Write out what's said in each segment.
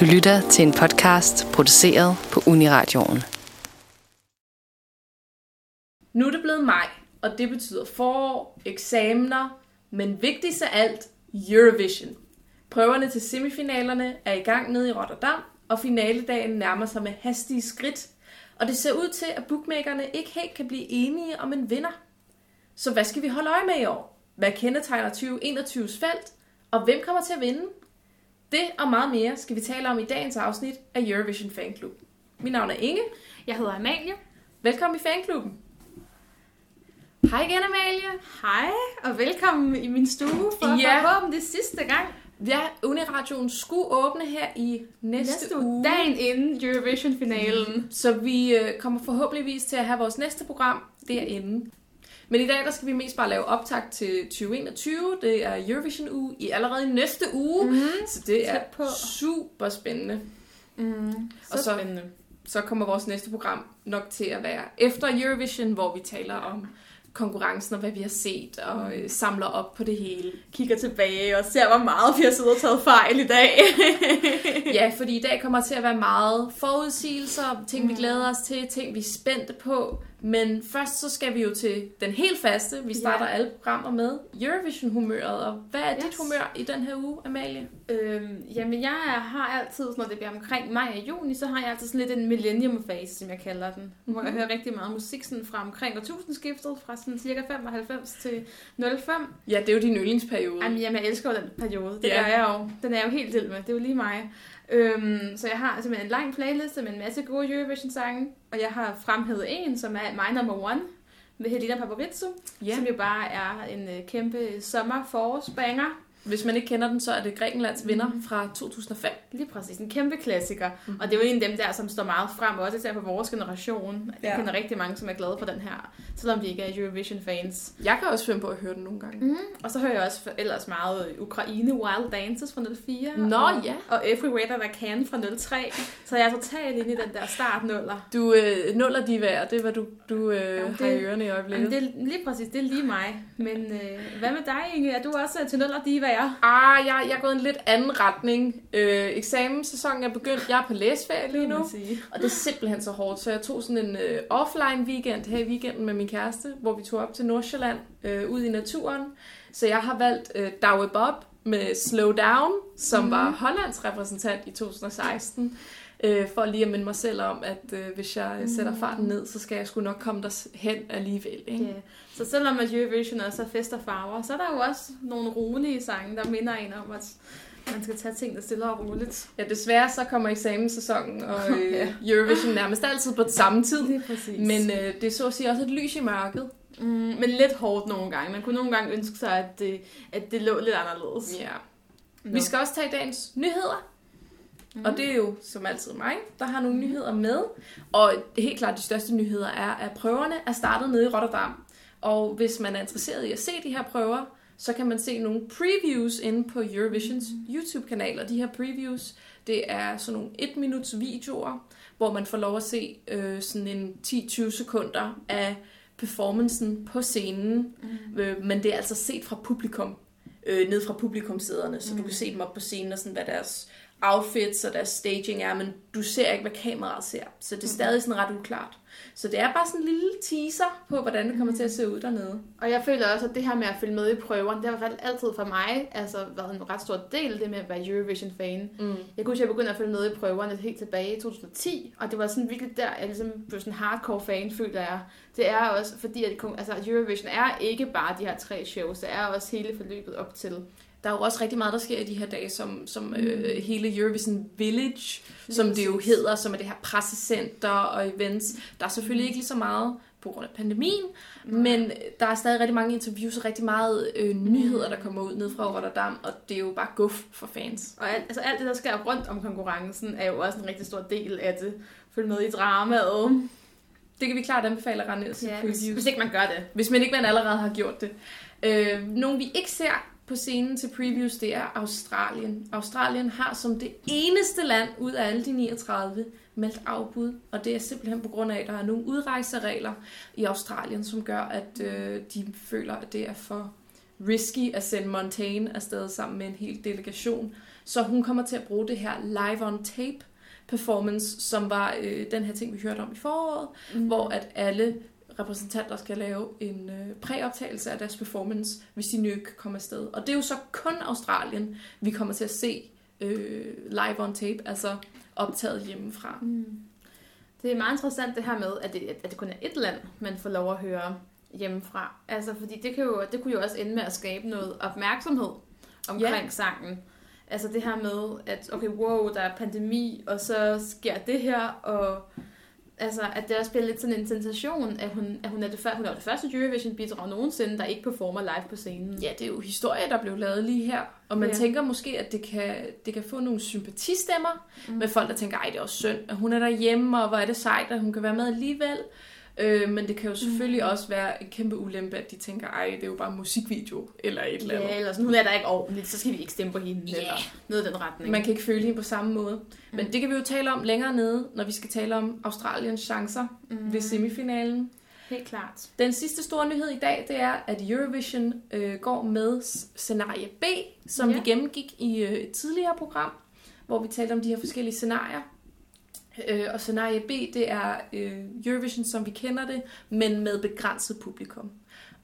Du lytter til en podcast produceret på Uniradioen. Nu er det blevet maj, og det betyder forår, eksamener, men vigtigst af alt, Eurovision. Prøverne til semifinalerne er i gang nede i Rotterdam, og finaledagen nærmer sig med hastige skridt. Og det ser ud til, at bookmakerne ikke helt kan blive enige om en vinder. Så hvad skal vi holde øje med i år? Hvad kendetegner 2021's felt? Og hvem kommer til at vinde? Det og meget mere skal vi tale om i dagens afsnit af Eurovision Fan Club. Mit navn er Inge. Jeg hedder Amalie. Velkommen i fanklubben. Hej igen, Amalie. Hej, og velkommen i min stue for Ja. forhåbentlig sidste gang. Ja, Uniradioen skulle åbne her i næste, Næste uge. Dagen inden Eurovision-finalen. Så vi øh, kommer forhåbentligvis til at have vores næste program derinde. Men i dag der skal vi mest bare lave optag til 2021. Det er Eurovision uge i allerede næste uge. Mm. Så det er på. super spændende. Mm, Og så- spændende. Så kommer vores næste program nok til at være efter Eurovision, hvor vi taler om konkurrencen og hvad vi har set og øh, samler op på det hele. Kigger tilbage og ser, hvor meget vi har siddet og taget fejl i dag. Ja, fordi i dag kommer til at være meget forudsigelser, ting vi glæder os til, ting vi er spændte på. Men først så skal vi jo til den helt faste. Vi starter Ja. alle programmer med Eurovision-humøret. Og hvad er dit Yes. humør i den her uge, Amalie? øhm, jamen, jeg har altid, når det bliver omkring maj og juni, så har jeg altid sådan lidt en millennium phase, som jeg kalder den. Mm-hmm. Hvor jeg hører rigtig meget musik sådan fra omkring årtusindskiftet, fra sådan cirka 95 til 05. Ja, det er jo din yndlingsperiode. Jamen, jamen, jeg elsker jo den periode. Det Ja. gør jeg jo. Den er jeg jo helt vild med. Det er jo lige mig. Øhm, så jeg har simpelthen en lang playliste med en masse gode Eurovision-sange. Og jeg har fremhævet en, som er My Number One med Helena Paparizou. Ja. Som jo bare er en øh, kæmpe sommer-forårsbanger. Hvis man ikke kender den, så er det Grækenlands vinder fra 2005. Lige præcis. En kæmpe klassiker. Mm. Og det er jo en af dem der, som står meget frem, også især for vores generation. Jeg Ja. kender rigtig mange, som er glade for den her, selvom de ikke er Eurovision-fans. Jeg kan også finde på at høre den nogle gange. Mm. Og så hører jeg også ellers meget Ukraine Wild Dances fra 04. Nå, og, ja. Og Everywhere That I Can fra 03. Så jeg er totalt inde i den der startnuller. Du øh, nuller de værd, det er hvad du, du øh, Jamen, har i det- ørerne i øjeblikket. Jamen, det er lige præcis, det er lige mig. Men øh, hvad med dig, Inge? Er du også til nuller divaer? Ah, jeg, jeg er gået en lidt anden retning. Øh, eksamenssæsonen er begyndt. Jeg er på læsferie lige nu. Sige. Og det er simpelthen så hårdt, så jeg tog sådan en øh, offline weekend her i weekenden med min kæreste, hvor vi tog op til Nordsjælland øh, ud i naturen. Så jeg har valgt øh, Daue Bob med Slow Down, som mm. var Hollands repræsentant i 2016. Øh, for lige at minde mig selv om, at øh, hvis jeg øh, sætter farten ned, så skal jeg sgu nok komme der hen alligevel. Ikke? Ja. Så selvom at Eurovision også er fest og farver, så er der jo også nogle rolige sange, der minder en om, at man skal tage tingene stille og roligt. Ja, desværre så kommer eksamenssæsonen og øh, Ja. Eurovision nærmest altid på samme tid. Lige præcis. Men øh, det er så at sige også et lys i mørket. mm, men lidt hårdt nogle gange. Man kunne nogle gange ønske sig, at det, at det lå lidt anderledes. Ja. Nå. Vi skal også tage dagens nyheder. Mm. Og det er jo som altid mig, der har nogle nyheder med. Og helt klart de største nyheder er, at prøverne er startet nede i Rotterdam. Og hvis man er interesseret i at se de her prøver, så kan man se nogle previews inde på Eurovisions YouTube-kanal. Og de her previews, det er sådan nogle 1 minuts videoer, hvor man får lov at se øh, sådan en 10-20 sekunder af performancen på scenen. Mm. Øh, men det er altså set fra publikum, øh, ned fra publikumsæderne, så mm. du kan se dem op på scenen og sådan, hvad deres outfits og deres staging er, men du ser ikke, hvad kameraet ser. Så det er stadig sådan ret uklart. Så det er bare sådan en lille teaser på, hvordan det kommer til at se ud dernede. Og jeg føler også, at det her med at følge med i prøverne, det har altid for mig altså, været en ret stor del, det med at være Eurovision-fan. Mm. Jeg kunne huske, at jeg begyndte at følge med i prøverne helt tilbage i 2010, og det var sådan virkelig der, jeg ligesom blev sådan hardcore fan, føler jeg. Det er også fordi, at altså, Eurovision er ikke bare de her tre shows, det er også hele forløbet op til. Der er jo også rigtig meget, der sker i de her dage, som, som øh, hele Eurovision Village, som det jo hedder, som er det her pressecenter og events. Der er selvfølgelig ikke lige så meget på grund af pandemien, men der er stadig rigtig mange interviews og rigtig meget øh, nyheder, der kommer ud ned fra Rotterdam, og det er jo bare guf for fans. Og alt, altså alt det, der sker rundt om konkurrencen, er jo også en rigtig stor del af det. Følg med i dramaet. Det kan vi klart anbefale at rende ned til Ja, hvis, hvis ikke man gør det. Hvis man ikke man allerede har gjort det. Øh, nogle vi ikke ser på scenen til previews, det er Australien. Australien har som det eneste land ud af alle de 39 meldt afbud, og det er simpelthen på grund af, at der er nogle udrejseregler i Australien, som gør, at øh, de føler, at det er for risky at sende Montaigne afsted sammen med en hel delegation. Så hun kommer til at bruge det her live on tape performance, som var øh, den her ting, vi hørte om i foråret, mm. hvor at alle repræsentanter skal lave en øh, præoptagelse af deres performance, hvis de nu ikke kommer afsted. Og det er jo så kun Australien, vi kommer til at se øh, live on tape, altså optaget hjemmefra. Mm. Det er meget interessant det her med, at det, at det kun er et land, man får lov at høre hjemmefra. Altså, fordi det, kan jo, det kunne jo også ende med at skabe noget opmærksomhed omkring ja. sangen. Altså det her med, at okay, wow, der er pandemi, og så sker det her, og altså, at det også bliver lidt sådan en sensation, at hun, at hun, er, det, hun er det første Eurovision-bidrag nogensinde, der ikke performer live på scenen. Ja, det er jo historie, der blev lavet lige her. Og man ja. tænker måske, at det kan, det kan få nogle sympatistemmer mm. med folk, der tænker, ej, det er også synd, at hun er derhjemme, og hvor er det sejt, at hun kan være med alligevel. Øh, men det kan jo selvfølgelig mm. også være en kæmpe ulempe, at de tænker, ej, det er jo bare musikvideo, eller et eller andet. Ja, eller sådan, hun er der ikke ordentligt, så skal vi ikke stemme på hende, yeah. eller noget i den retning. Man kan ikke føle hende på samme måde. Mm. Men det kan vi jo tale om længere nede, når vi skal tale om Australiens chancer mm. ved semifinalen. Helt klart. Den sidste store nyhed i dag, det er, at Eurovision øh, går med scenarie B, som yeah. vi gennemgik i øh, et tidligere program, hvor vi talte om de her forskellige scenarier. Øh, og scenarie B, det er øh, Eurovision, som vi kender det, men med begrænset publikum.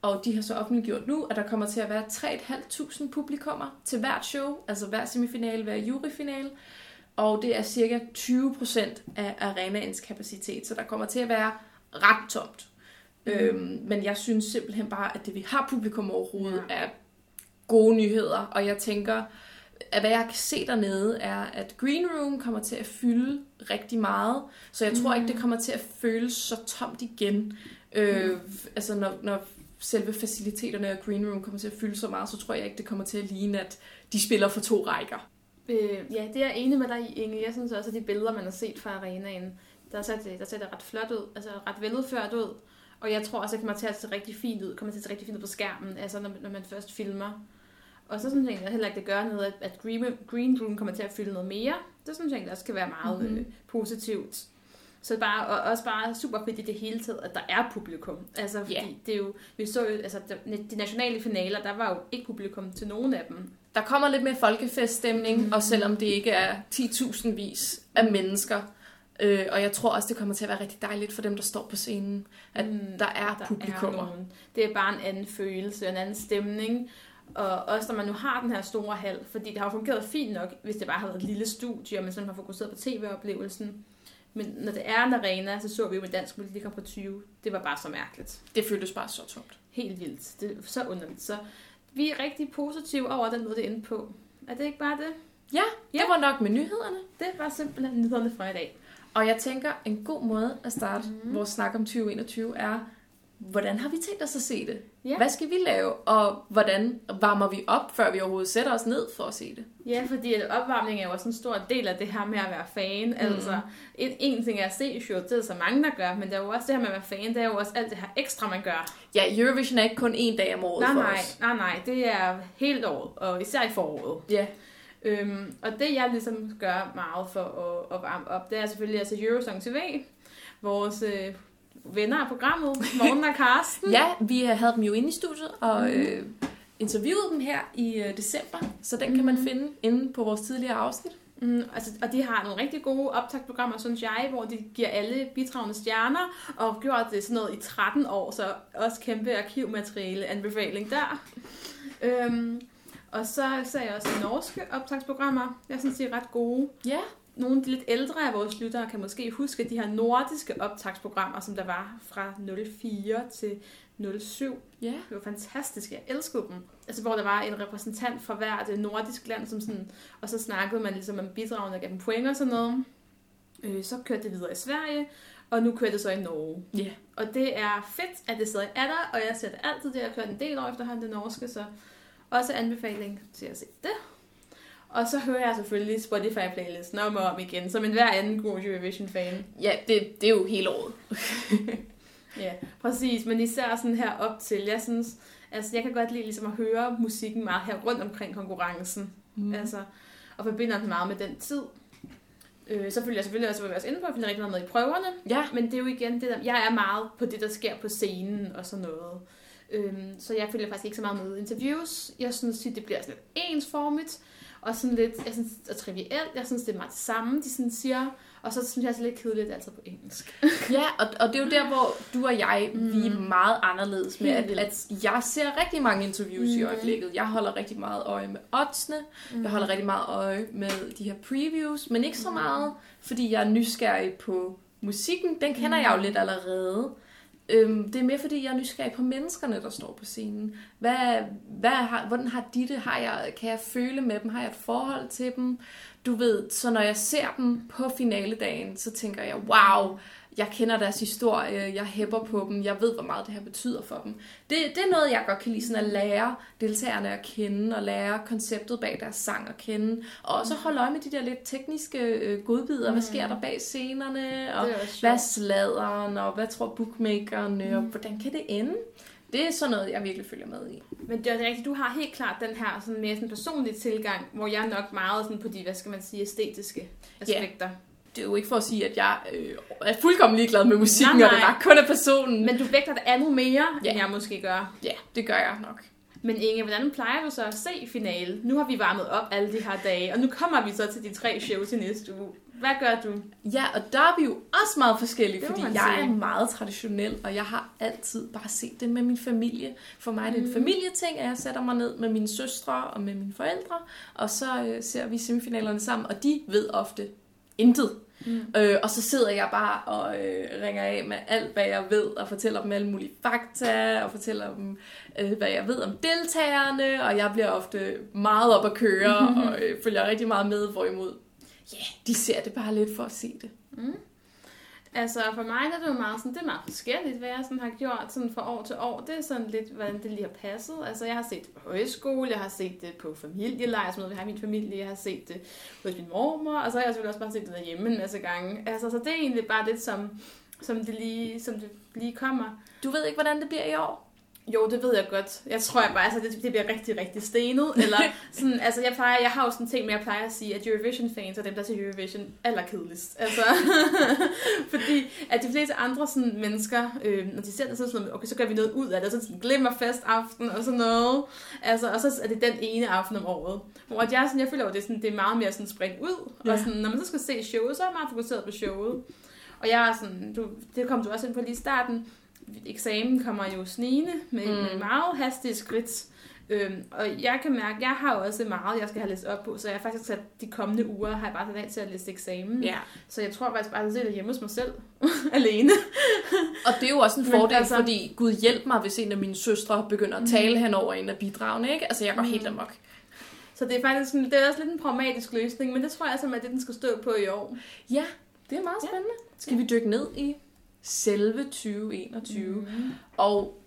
Og de har så offentliggjort nu, at der kommer til at være 3.500 publikummer til hvert show, altså hver semifinale, hver juryfinale. Og det er cirka 20% af arenaens kapacitet, så der kommer til at være ret tomt. Mm. Øhm, men jeg synes simpelthen bare, at det vi har publikum overhovedet ja. er gode nyheder, og jeg tænker, at hvad jeg kan se dernede, er, at Green Room kommer til at fylde rigtig meget, så jeg tror mm. ikke, det kommer til at føles så tomt igen. Øh, mm. Altså, når, når selve faciliteterne og Green Room kommer til at fylde så meget, så tror jeg ikke, det kommer til at ligne, at de spiller for to rækker. Øh, ja, det er jeg enig med dig i, Inge. Jeg synes også, at de billeder, man har set fra arenaen, der ser det, der ser det ret flot ud, altså ret veludført ud. Og jeg tror også, at det kommer til at se rigtig fint ud, kommer til at se rigtig fint ud på skærmen, altså når, når man først filmer. Og så synes jeg heller ikke, det gør noget, at, at Green Room kommer til at fylde noget mere. Det synes jeg egentlig også kan være meget mm-hmm. øh, positivt. Så bare, og også bare super fedt i det hele taget, at der er publikum. Altså, fordi yeah. det er jo, vi så jo, altså, de nationale finaler, der var jo ikke publikum til nogen af dem. Der kommer lidt mere folkefeststemning, mm-hmm. og selvom det ikke er 10.000 vis af mennesker, Øh, og jeg tror også, det kommer til at være rigtig dejligt for dem, der står på scenen, at mm, der er der publikummer. Er nogen. det er bare en anden følelse, en anden stemning. Og også når man nu har den her store hal, fordi det har fungeret fint nok, hvis det bare havde været et lille studie, og man sådan har fokuseret på tv-oplevelsen. Men når det er en arena, så så vi jo med dansk politiker på 20. Det var bare så mærkeligt. Det føltes bare så tomt. Helt vildt. Det er så underligt. Så vi er rigtig positive over den måde, det inde på. Er det ikke bare det? Ja, det ja. var nok med nyhederne. Det var simpelthen nyhederne fra i dag. Og jeg tænker, en god måde at starte mm. vores snak om 2021 er, hvordan har vi tænkt os at se det? Ja. Hvad skal vi lave? Og hvordan varmer vi op, før vi overhovedet sætter os ned for at se det? Ja, fordi opvarmning er jo også en stor del af det her med at være fan. Mm. Altså, en, en ting er at se show, det er så mange, der gør, men det er jo også det her med at være fan, det er jo også alt det her ekstra, man gør. Ja, Eurovision er ikke kun en dag om året nej, for nej, os. Nej, nej, det er helt året, og især i foråret. Ja. Øhm, og det jeg ligesom gør meget for at, at varme op, det er selvfølgelig altså Eurosong TV, vores øh, venner af programmet, Morten og Karsten. ja, vi havde dem jo inde i studiet og mm. øh, interviewede dem her i øh, december, så den kan man mhm. finde inde på vores tidligere afsnit. Mm, altså, og de har nogle rigtig gode optagsprogrammer, synes jeg, hvor de giver alle bidragende stjerner, og gjort det sådan noget i 13 år, så også kæmpe arkivmateriale anbefaling der. øhm, og så ser jeg også norske optagsprogrammer. Jeg synes, de er ret gode. Ja nogle af de lidt ældre af vores lyttere kan måske huske de her nordiske optagsprogrammer, som der var fra 04 til 07. Ja. Det var fantastisk. Jeg elskede dem. Altså, hvor der var en repræsentant fra hvert nordisk land, som sådan, og så snakkede man ligesom om bidragene og gav dem point og sådan noget. Øh, så kørte det videre i Sverige, og nu kører det så i Norge. Ja. Yeah. Og det er fedt, at det stadig er der, og jeg ser det altid. Det har kørt en del år efterhånden det norske, så også anbefaling til at se det. Og så hører jeg selvfølgelig Spotify-playlisten om og om igen, som en hver anden god Eurovision-fan. Ja, det, det er jo hele året. ja, præcis. Men især sådan her op til, jeg synes, altså jeg kan godt lide ligesom at høre musikken meget her rundt omkring konkurrencen. Mm. Altså, og forbinder den meget med den tid. Øh, så følger jeg selvfølgelig også, hvad vi også inde på, jeg rigtig meget med i prøverne. Ja. Men det er jo igen det der, jeg er meget på det, der sker på scenen og sådan noget. Øhm, så jeg følger faktisk ikke så meget med interviews. Jeg synes, det bliver sådan lidt ensformigt. Og sådan lidt, jeg synes, og trivielt, jeg synes, det er meget det samme, de sådan siger, og så synes jeg, det er lidt kedeligt, altid på engelsk. Ja, og, og det er jo der, hvor du og jeg, mm. vi er meget anderledes med, at, at jeg ser rigtig mange interviews mm. i øjeblikket. Jeg holder rigtig meget øje med oddsene, mm. jeg holder rigtig meget øje med de her previews, men ikke så meget, fordi jeg er nysgerrig på musikken. Den kender mm. jeg jo lidt allerede. Øhm, det er mere fordi, jeg er nysgerrig på menneskerne, der står på scenen. Hvad, hvad har, hvordan har de det? Har jeg, kan jeg føle med dem? Har jeg et forhold til dem? Du ved, så når jeg ser dem på finaledagen, så tænker jeg, wow, jeg kender deres historie, jeg hæpper på dem, jeg ved, hvor meget det her betyder for dem. Det, det er noget, jeg godt kan lide, sådan at lære deltagerne at kende, og lære konceptet bag deres sang at kende, og også holde øje med de der lidt tekniske øh, godbidder. Hvad sker der bag scenerne, og er hvad er sjovt. sladeren, og hvad tror bookmakerne, og hvordan kan det ende? Det er sådan noget, jeg virkelig følger med i. Men det er rigtigt, du har helt klart den her sådan mere sådan personlige tilgang, hvor jeg er nok meget sådan på de, hvad skal man sige, æstetiske aspekter. Det er jo ikke for at sige, at jeg øh, er fuldkommen ligeglad med musikken, Nej, og det nej. bare kun er personen. Men du vægter det andet mere, Ja. end jeg måske gør. Ja, det gør jeg nok. Men Inge, hvordan plejer du så at se finale? Nu har vi varmet op alle de her dage, og nu kommer vi så til de tre shows i næste uge. Hvad gør du? Ja, og der er vi jo også meget forskellige, Det fordi jeg sige. er meget traditionel, og jeg har altid bare set det med min familie. For mig er det en Mhm. familieting, at jeg sætter mig ned med mine søstre og med mine forældre, og så øh, ser vi semifinalerne sammen, og de ved ofte intet. Mm. Øh, og så sidder jeg bare og øh, ringer af med alt, hvad jeg ved, og fortæller dem alle mulige fakta, og fortæller dem, øh, hvad jeg ved om deltagerne, og jeg bliver ofte meget op at køre, og øh, følger rigtig meget med, hvorimod, ja, yeah, de ser det bare lidt for at se det. Altså for mig der er det jo meget sådan, det er meget forskelligt, hvad jeg sådan har gjort sådan fra år til år. Det er sådan lidt, hvordan det lige har passet. Altså jeg har set det på højskole, jeg har set det på familielejr, som noget vi har i min familie, jeg har set det hos min mormor, og så har jeg selvfølgelig også bare set det derhjemme en masse gange. Altså så det er egentlig bare lidt som, som det lige, som det lige kommer. Du ved ikke, hvordan det bliver i år? Jo, det ved jeg godt. Jeg tror jeg bare, altså, det, det bliver rigtig, rigtig stenet. Eller sådan, altså, jeg, plejer, jeg har jo sådan en ting med, at jeg plejer at sige, at Eurovision-fans er dem, der til Eurovision allerkedeligst. Altså, fordi at de fleste andre sådan, mennesker, øh, når de ser det, så sådan noget, okay, så gør vi noget ud af det, og så sådan en glimmerfest aften og sådan noget. Altså, og så er det den ene aften om året. Hvor at jeg, sådan, jeg føler jo, det er, sådan, det er meget mere sådan spredt ud. Ja. Og sådan, når man så skal se showet, så er jeg meget fokuseret på showet. Og jeg er sådan, du, det kom du også ind på lige i starten, eksamen kommer jo snigende med, mm. Mm. med meget hastige skridt. Øhm, og jeg kan mærke, jeg har også meget, jeg skal have læst op på, så jeg har faktisk sat de kommende uger, har jeg bare sat af til at læse eksamen. Ja. Så jeg tror faktisk bare, at jeg sidder hjemme hos mig selv, alene. Og det er jo også en fordel, altså- altså... fordi Gud hjælp mig, hvis en af mine søstre begynder at tale hen over en af bidragene, ikke? Altså, jeg går Mm. helt amok. Så det er faktisk sådan, det er også lidt en pragmatisk løsning, men det tror jeg simpelthen, at det den skal stå på i år. Ja, det er meget Ja. spændende. Skal vi dykke ned i selve 2021? Mm. Og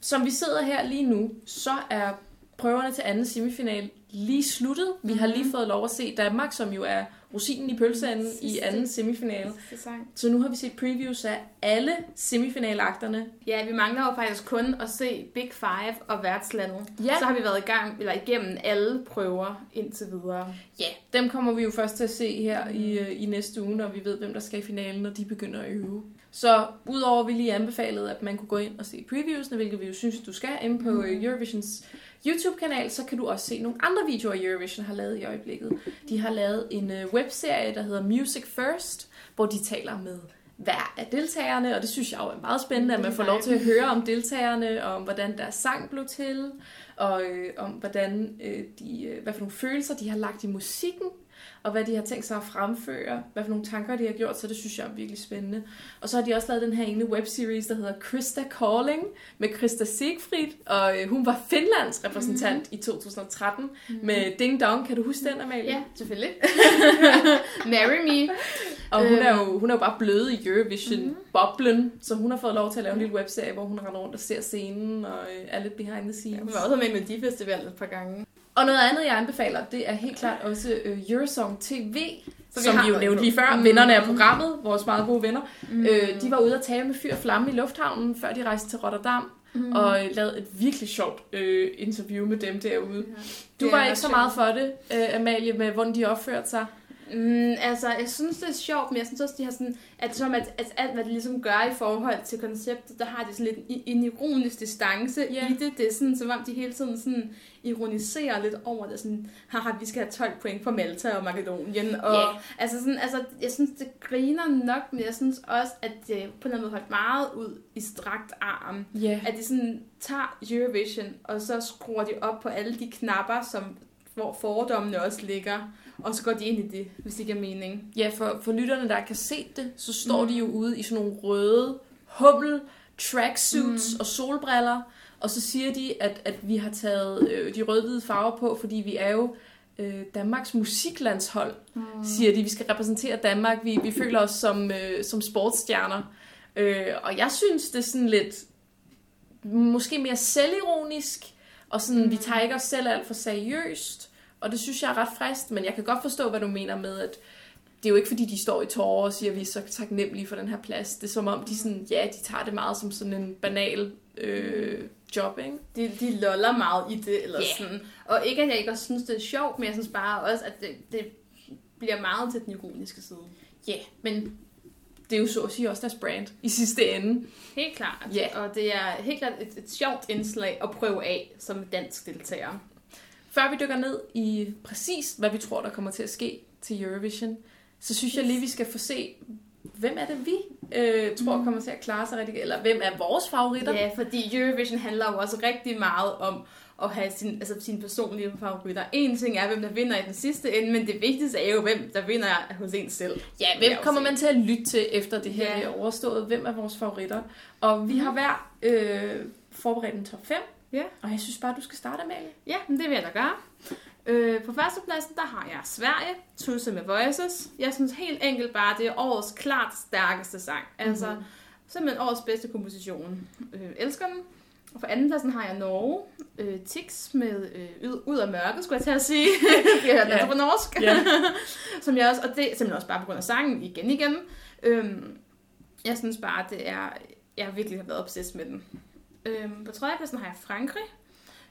som vi sidder her lige nu, så er prøverne til anden semifinal lige sluttet. Vi har lige Mhm. fået lov at se Danmark, som jo er rosinen i pølseenden i anden semifinale. Sang. Så nu har vi set previews af alle semifinalakterne. Ja, vi mangler jo faktisk kun at se Big Five og værtslandet. Ja. Så har vi været i gang, eller igennem alle prøver indtil videre. Ja, dem kommer vi jo først til at se her i, øh, i næste uge, når vi ved, hvem der skal i finalen, når de begynder at øve. Så udover at vi lige anbefalede, at man kunne gå ind og se previewsene, hvilket vi jo synes, du skal inde på øh, Eurovisions YouTube-kanal, så kan du også se nogle andre videoer, Eurovision har lavet i øjeblikket. De har lavet en øh, webserie, der hedder Music First, hvor de taler med hver af deltagerne, og det synes jeg jo er meget spændende, at man får lov til at høre om deltagerne, og om hvordan deres sang blev til, og øh, om hvordan øh, de, øh, hvad for nogle følelser de har lagt i musikken, og hvad de har tænkt sig at fremføre, hvad for nogle tanker de har gjort, så det synes jeg er virkelig spændende. Og så har de også lavet den her ene webseries, der hedder Krista Calling, med Krista Siegfried, og øh, hun var Finlands repræsentant mm-hmm. i 2013 mm-hmm. med Ding Dong. Kan du huske den, Amalie? Ja, selvfølgelig. Marry me. Og hun er, Øhm. jo, hun er jo bare blevet i Eurovision-boblen, så hun har fået lov til at lave en lille webserie, hvor hun render rundt og ser scenen og øh, er lidt behind the scenes. Hun var også med i Melodifestivalen et par gange. Og noget andet, jeg anbefaler, det er helt klart også øh, Eurosong TV, Så vi som vi jo nævnte lige før, Mm. vennerne af programmet, vores meget gode venner. Mm. Øh, de var ude at tale med Fyr og Flamme i lufthavnen, før de rejste til Rotterdam, mm. og øh, lavede et virkelig sjovt øh, interview med dem derude. Du Det var ikke så meget for det, øh, Amalie, med hvordan de opførte sig. Mm, altså, jeg synes, det er sjovt, men jeg synes også, de har sådan, at, som at, at alt, hvad de ligesom gør i forhold til konceptet, der har de sådan lidt i- en ironisk distance Ja. i det. Det er sådan, som om de hele tiden sådan ironiserer lidt over det. Sådan, haha, vi skal have 12 point for Malta og Makedonien. Og, Ja. altså sådan, altså, jeg synes, det griner nok, men jeg synes også, at det på en eller anden måde holdt meget ud i strakt arm. Ja. At de sådan tager Eurovision, og så skruer de op på alle de knapper, som, hvor fordommene også ligger, og så går de ind i det, hvis det giver mening. Ja, for, for lytterne, der ikke har set det, så står Mm. de jo ude i sådan nogle røde hummel, tracksuits Mm. og solbriller, og så siger de, at, at vi har taget øh, de rød-hvide farver på, fordi vi er jo øh, Danmarks musiklandshold, mm. siger de. Vi skal repræsentere Danmark. Vi, vi føler os som, øh, som sportsstjerner. Øh, og jeg synes, det er sådan lidt, måske mere selvironisk, og sådan, mm. vi tager ikke os selv alt for seriøst. Og det synes jeg er ret frist, men jeg kan godt forstå, hvad du mener med, at det er jo ikke fordi, de står i tårer og siger, at vi er så taknemmelige for den her plads. Det er som om, de, sådan, ja, de tager det meget som sådan en banal øh, job, ikke? De, de loller meget i det, eller yeah. sådan. Og ikke, at jeg ikke også synes, det er sjovt, men jeg synes bare også, at det, det bliver meget til den ironiske side. Ja, yeah, men det er jo så at sige også deres brand i sidste ende. Helt klart. Ja. Og det er helt klart et, et sjovt indslag at prøve af som dansk deltager. Før vi dykker ned i præcis, hvad vi tror, der kommer til at ske til Eurovision, så synes jeg lige, vi skal få se, hvem er det, vi øh, tror kommer til at klare sig rigtig Eller hvem er vores favoritter? Ja, fordi Eurovision handler jo også rigtig meget om at have sin, altså sine personlige favoritter. En ting er, hvem der vinder i den sidste ende, men det vigtigste er jo, hvem der vinder hos en selv. Ja, hvem kommer man til at lytte til efter det her Ja. er overstået? Hvem er vores favoritter? Og vi har hver øh, forberedt en top 5. Ja. Og jeg synes bare, du skal starte med. Ja, men det vil jeg da gøre. Øh, på førstepladsen, der har jeg Sverige, Tusse med Voices. Jeg synes helt enkelt bare, det er årets klart stærkeste sang. Altså, Mhm. mm-hmm. simpelthen årets bedste komposition. Øh, elsker den. Og på andenpladsen har jeg Norge, øh, Tix med øh, ud, af mørket, skulle jeg til at sige. jeg hørte det på norsk. Ja. Som jeg også, og det er simpelthen også bare på grund af sangen igen igen. Øhm, jeg synes bare, det er, jeg har virkelig været obsessed med den. Øhm, på tredjepladsen har jeg Frankrig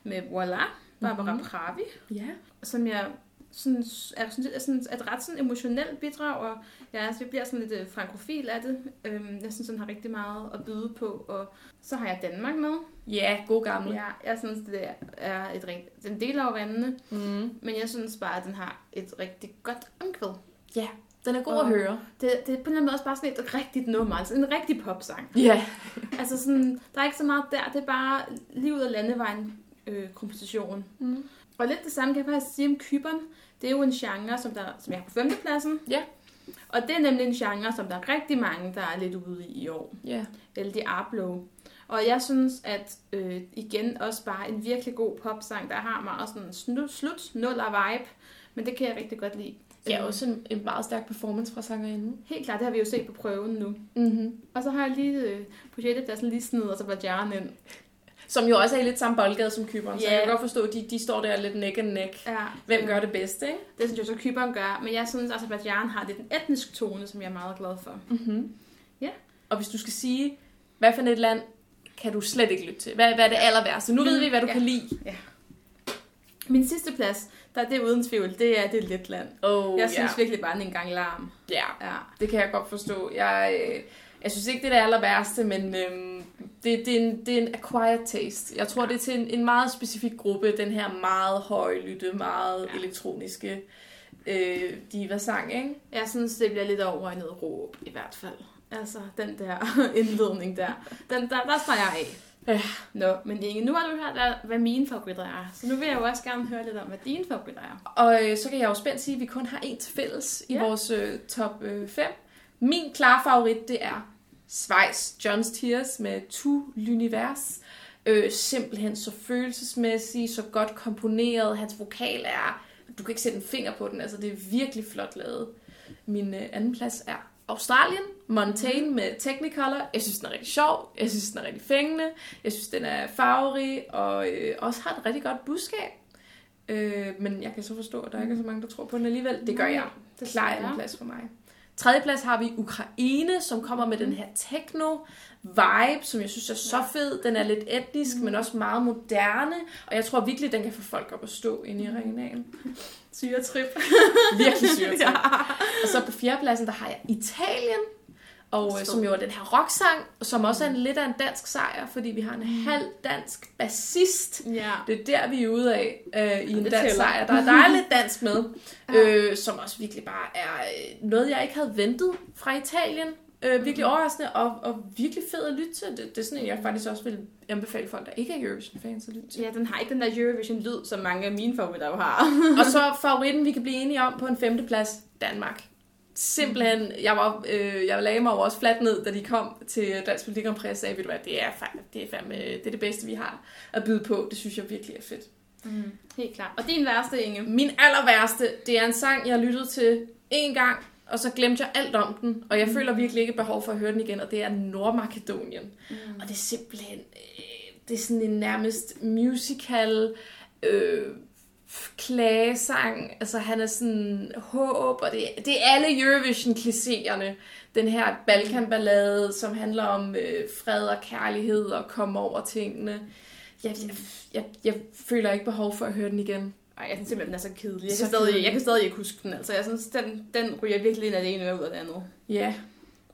med Voila, Barbara Mhm. mm-hmm. Pravi, Ja. som jeg synes er, sådan, er sådan et ret sådan emotionelt bidrag, og jeg, altså, jeg bliver sådan lidt øh, frankofil af det. Øhm, jeg synes, den har rigtig meget at byde på, og så har jeg Danmark med. Ja, god gammel. Ja, jeg synes, det er et rigt, den deler jo vandene, Mm. men jeg synes bare, at den har et rigtig godt omkvæd. Ja, den er god Og- at høre. Det, det er på en eller anden måde også bare sådan et rigtigt nummer, altså en rigtig popsang. Ja. Altså sådan, der er ikke så meget der, det er bare lige ud af landevejen øh, komposition. Mm. Og lidt det samme kan jeg faktisk sige om Kyberen. Det er jo en genre, som, der, som jeg har på femtepladsen. Ja. Og det er nemlig en genre, som der er rigtig mange, der er lidt ude i i år. Ja. Eller de Arblow. Og jeg synes, at øh, igen også bare en virkelig god popsang, der har meget sådan slut, slut nul af vibe. Men det kan jeg rigtig godt lide. Ja, også en, en meget stærk performance fra sangerinden. Helt klart, det har vi jo set på prøven nu. Mm-hmm. Og så har jeg lige øh, på sjettepladsen lige snedet, så Jaren ind. Som jo også er i lidt samme boldgade som Kyberen, så Ja. jeg kan godt forstå, at de, de står der lidt neck and neck. Ja, Hvem gør det bedst, ikke? Det synes jeg så Kyberen gør, men jeg synes også, at Jaren har lidt en etnisk tone, som jeg er meget glad for. Mm-hmm. Ja. Og hvis du skal sige, hvad for et land kan du slet ikke lytte til? Hvad, hvad er det aller værste? Nu ved vi, hvad du Ja. kan lide. Min sidste plads, der er det uden tvivl, det er det Letland. Oh, Jeg synes virkelig bare, den en gang larm. ja. Ja. Det kan jeg godt forstå. Jeg, øh, jeg synes ikke, det er det aller værste, men øhm, det, det, er en, det er en acquired taste. Jeg tror, det er til en, en meget specifik gruppe, den her meget højlytte, meget ja. elektroniske øh, diva-sang, ikke? Jeg synes, det bliver lidt over i noget råb, i hvert fald. Altså, den der indledning der. Den, der, der står jeg af. Ja. Nå, men Inge, nu har du hørt, hvad- hvad mine favoritter er. Så nu vil jeg jo også gerne høre lidt om, hvad dine favoritter er. Og øh, så kan jeg jo spændt sige, at vi kun har en til fælles i Ja. vores øh, top 5. Øh, fem. Min klare favorit, det er Schweiz John's Tears med To L'Univers. Øh, simpelthen så følelsesmæssig, så godt komponeret. Hans vokal er, du kan ikke sætte en finger på den, altså det er virkelig flot lavet. Min øh, anden plads er Australien, Montaigne med Technicolor. Jeg synes, den er rigtig sjov. Jeg synes, den er rigtig fængende. Jeg synes, den er farverig og øh, også har et rigtig godt budskab. Øh, men jeg kan så forstå, at der ikke er så mange, der tror på den alligevel. Det gør jeg. Det Klar siger en plads for mig. Tredjeplads har vi Ukraine, som kommer med den her techno vibe, som jeg synes er så fed. Den er lidt etnisk, men også meget moderne, og jeg tror virkelig, den kan få folk op at stå inde i arenaen. Syretrip. Virkelig syret. ja. Og så på fjerdepladsen, der har jeg Italien, og øh, som jo er den her rocksang, som også er en lidt af en dansk sejr, fordi vi har en halv dansk bassist. Ja. Det er der, vi er ude af øh, i en dansk tæller. sejr. Der, der er lidt dansk med, Ja. øh, som også virkelig bare er øh, noget, jeg ikke havde ventet fra Italien. Øh, virkelig overraskende og, og virkelig fed at lytte til. Det, det er sådan en, jeg faktisk også vil anbefale folk, der ikke er Eurovision-fans at lytte til. Ja, den har ikke den der Eurovision-lyd, som mange af mine favoritter jo har. Og så favoritten, vi kan blive enige om på en femteplads, Danmark. Simpelthen, jeg, var, øh, jeg lagde mig jo også fladt ned, da de kom til Dansk Politik og sagde, ved du hvad, det er, fa- det, er fandme, det er det bedste, vi har at byde på. Det synes jeg virkelig er fedt. Mm. Helt klart. Og din værste, Inge? Min aller værste, det er en sang, jeg lyttede til én gang, og så glemte jeg alt om den, og jeg Mm. føler virkelig ikke behov for at høre den igen, og det er Nordmakedonien. Mm. Og det er simpelthen, øh, det er sådan en nærmest musical øh, klagesang. Altså han er sådan håb, og det, det er alle Eurovision-klichéerne. Den her Balkan-ballade, som handler om øh, fred og kærlighed og komme over tingene. Jeg, jeg, jeg, jeg føler ikke behov for at høre den igen. Ej, jeg synes simpelthen, den er så kedelig. Jeg Så kan, stadig, jeg kan stadig ikke huske den. Altså, jeg synes, den, den ryger virkelig ind af det ene øre ud af det andet. Ja,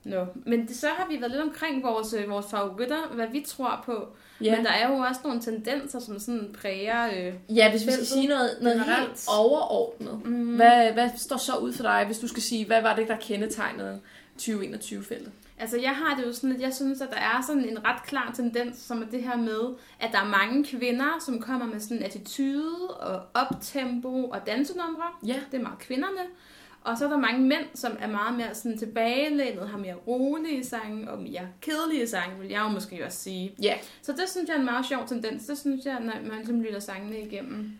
No. Men det, så har vi været lidt omkring vores, øh, vores favoritter, hvad vi tror på. Ja. Men der er jo også nogle tendenser, som sådan præger... Øh, ja hvis vi skal sige noget, noget generelt. helt overordnet. mm, Hvad, hvad står så ud for dig, hvis du skal sige, hvad var det, der kendetegnede 2021-feltet? Altså, jeg har det jo sådan, at jeg synes, at der er sådan en ret klar tendens, som er det her med, at der er mange kvinder, som kommer med sådan attitude og optempo og dansenumre. Ja. Det er meget kvinderne. Og så er der mange mænd, som er meget mere sådan tilbagelænet, har mere rolige sange og mere kedelige sange, vil jeg jo måske også sige. Ja, Så det synes jeg er en meget sjov tendens. Det synes jeg, når man ligesom lytter sangene igennem.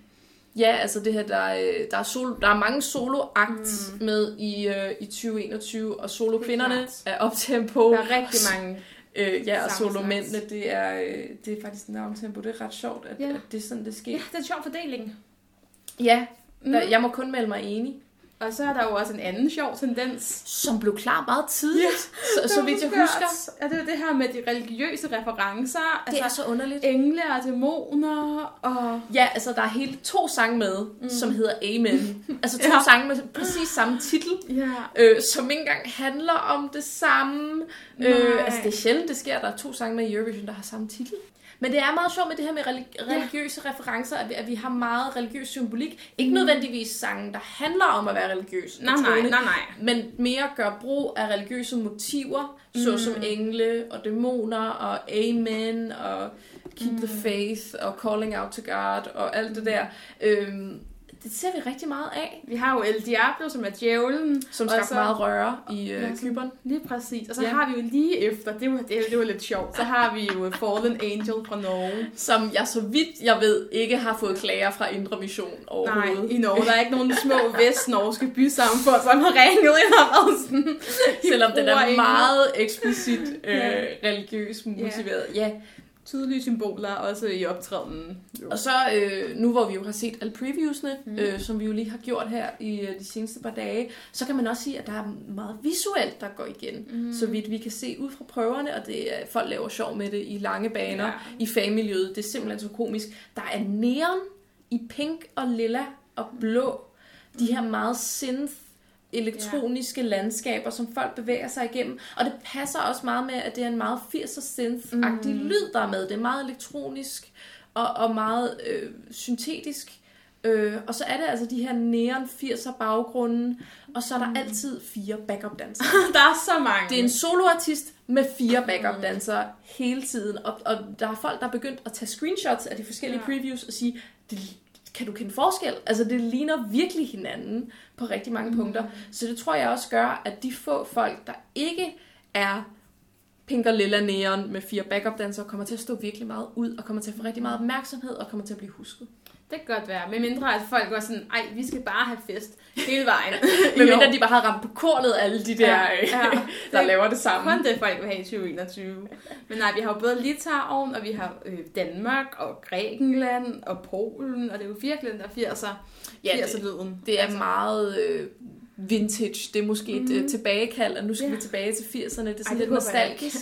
Ja, altså det her, der, er, øh, der, er, solo, der er mange soloakts mm. med i, øh, i 2021, og solokvinderne klart. er optempo. Der er rigtig mange. Øh, ja, og solomændene, det er, øh, det er faktisk navntempo. Det er ret sjovt, at, Ja. at det er sådan, det sker. Ja, det er en sjov fordeling. Ja, Mm. jeg må kun melde mig enig. Og så er der jo også en anden sjov tendens. Som blev klar meget tidligt, Ja, så, så vidt jeg husker. Ja, det er det her med de religiøse referencer. Det er altså, så underligt. engle og dæmoner og... Ja, altså der er hele to sange med, mm. som hedder Amen. Altså to Ja. sange med præcis samme titel. Ja. øh, som ikke engang handler om det samme. Nej. Øh, altså, det er sjældent, det sker. Der er to sange med i Eurovision, der har samme titel. Men det er meget sjovt med det her med relig- religiøse ja. referencer, at vi, at vi har meget religiøs symbolik. Ikke Mm. nødvendigvis sange, der handler om at være religiøs. Nej, nej, nej, nej. Men mere gør brug af religiøse motiver, såsom Mm. engle og dæmoner og amen og keep mm. the faith og calling out to God og alt det der. Øhm, det ser vi rigtig meget af, Vi har jo El Diablo, som er djævlen. som skabte så- meget røre i øh, Ja, ja, Kyberen. Lige præcis. Og så Ja. ja. har vi jo lige efter, det var, det, det var lidt sjovt, så har vi jo Fallen Angel fra Norge. som jeg så vidt jeg ved ikke har fået klager fra Indre Mission Nej, overhovedet. i Norge. Der er ikke nogen små vestnorske bysamfund, som har ringet ind og været sådan... Selvom den er meget eksplicit øh, Ja. religiøs motiveret. Ja. Tydelige symboler, også i optrædenen. Og så øh, nu hvor vi jo har set alle previewsne, Mm. øh, som vi jo lige har gjort her i øh, de seneste par dage, så kan man også sige, at der er meget visuelt, der går igen. Mm. Så vidt vi kan se ud fra prøverne, og det er, folk laver sjov med det i lange baner, ja. i fagmiljøet. Det er simpelthen så komisk. Der er neon i pink og lilla og blå. De her meget synth elektroniske ja. landskaber, som folk bevæger sig igennem. Og det passer også meget med, at det er en meget 80'er synth-agtig Mm. mm. lyd, der er med. Det er meget elektronisk og, og meget øh, syntetisk. Øh, og så er det altså de her neon 80'er baggrunde, og så er der Mm. altid fire backup dansere. Der er så mange. Det er en soloartist med fire backup dansere hele tiden, og, og der er folk, der er begyndt at tage screenshots af de forskellige ja. previews og sige, det, kan du kende forskel? Altså det ligner virkelig hinanden på rigtig mange mm. punkter. Så det tror jeg også gør, at de få folk, der ikke er pink og lilla neon med fire backup dansere, kommer til at stå virkelig meget ud, og kommer til at få rigtig meget opmærksomhed, og kommer til at blive husket. Det kan godt være. Med mindre at folk går sådan, ej, vi skal bare have fest hele vejen. År. mindre de bare har ramt på kornet alle de der, Ja, ja, ja. der Det- laver det sammen. Kun det, folk vil have i 2021. Men nej, vi har jo både Litauen, og vi har øh, Danmark, og Grækenland, og Polen, og det er jo virkelig den der 80'er, Ja, det, 80'er lyden. Det er altså. meget øh, vintage. Det er måske et Mhm. mm. tilbagekald, og nu skal Ja. vi tilbage til 80'erne. Det er sådan Ej, lidt nostalgisk.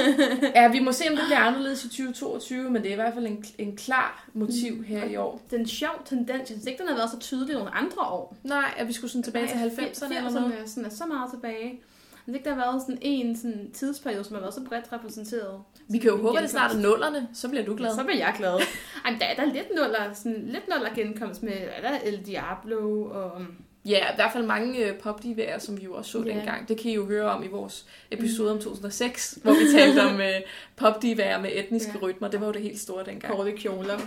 ja, vi må se, om det bliver anderledes i 2022, men det er i hvert fald en, en klar motiv her i år. Den sjov tendens, jeg synes ikke, den har været så tydelig nogle andre år. Nej, at vi skulle sådan tilbage til 90'erne eller noget. 80'erne sådan er så meget tilbage. Synes ikke, der har været sådan en sådan tidsperiode, som har været så bredt repræsenteret. Vi kan jo håbe, at det snart er nullerne, så bliver du glad. Så bliver jeg glad. Ej, men der er der lidt nuller, sådan lidt nuller genkomst med, er der El Diablo og... Ja, i hvert fald mange øh, popdivaer, som vi jo også så Ja. dengang. Det kan I jo høre om i vores episode om 2006, hvor vi talte om øh, popdivaer med etniske Ja. rytmer. Det var jo det helt store dengang. korte kjoler.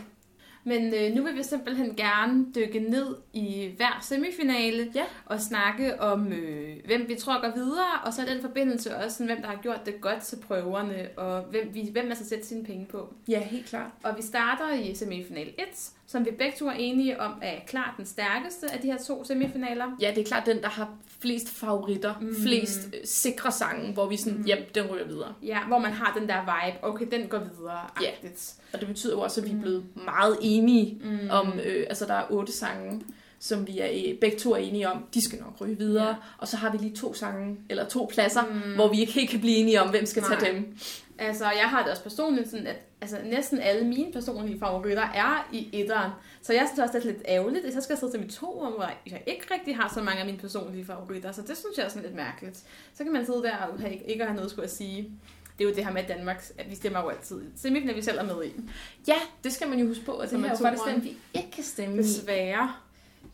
Men øh, nu vil vi simpelthen gerne dykke ned i hver semifinale Ja. og snakke om, øh, hvem vi tror går videre, og så i den forbindelse også, sådan, hvem der har gjort det godt til prøverne, og hvem, vi, hvem man skal sætte sine penge på. Ja, helt klart. Og vi starter i semifinal 1, som vi begge to er enige om er klart den stærkeste af de her to semifinaler. Ja, det er klart den, der har flest favoritter, Mm. flest øh, sikre sange, hvor vi sådan, Mm. jamen, den ryger videre. Ja, hvor man har den der vibe, okay, den går videre. Ja. agtigt. Og det betyder jo også, at vi er Mm. blevet meget enige Mm. om, øh, altså der er otte sange, som vi er øh, begge to er enige om, de skal nok ryge videre. Ja. Og så har vi lige to sange, eller to pladser, Mm. hvor vi ikke helt kan blive enige om, hvem skal Nej. tage dem. Altså, jeg har det også personligt sådan, at altså, næsten alle mine personlige favoritter er i etteren. Så jeg synes også, det er lidt ærgerligt, at så skal jeg sidde til mit to om, hvor jeg ikke rigtig har så mange af mine personlige favoritter. Så det synes jeg er sådan lidt mærkeligt. Så kan man sidde der og have, ikke have noget skulle at sige. Det er jo det her med Danmark, at vi stemmer jo altid. Semifinalen vi selv er med i. Ja, det skal man jo huske på, at det er her er jo faktisk den, vi ikke kan stemme. Desværre.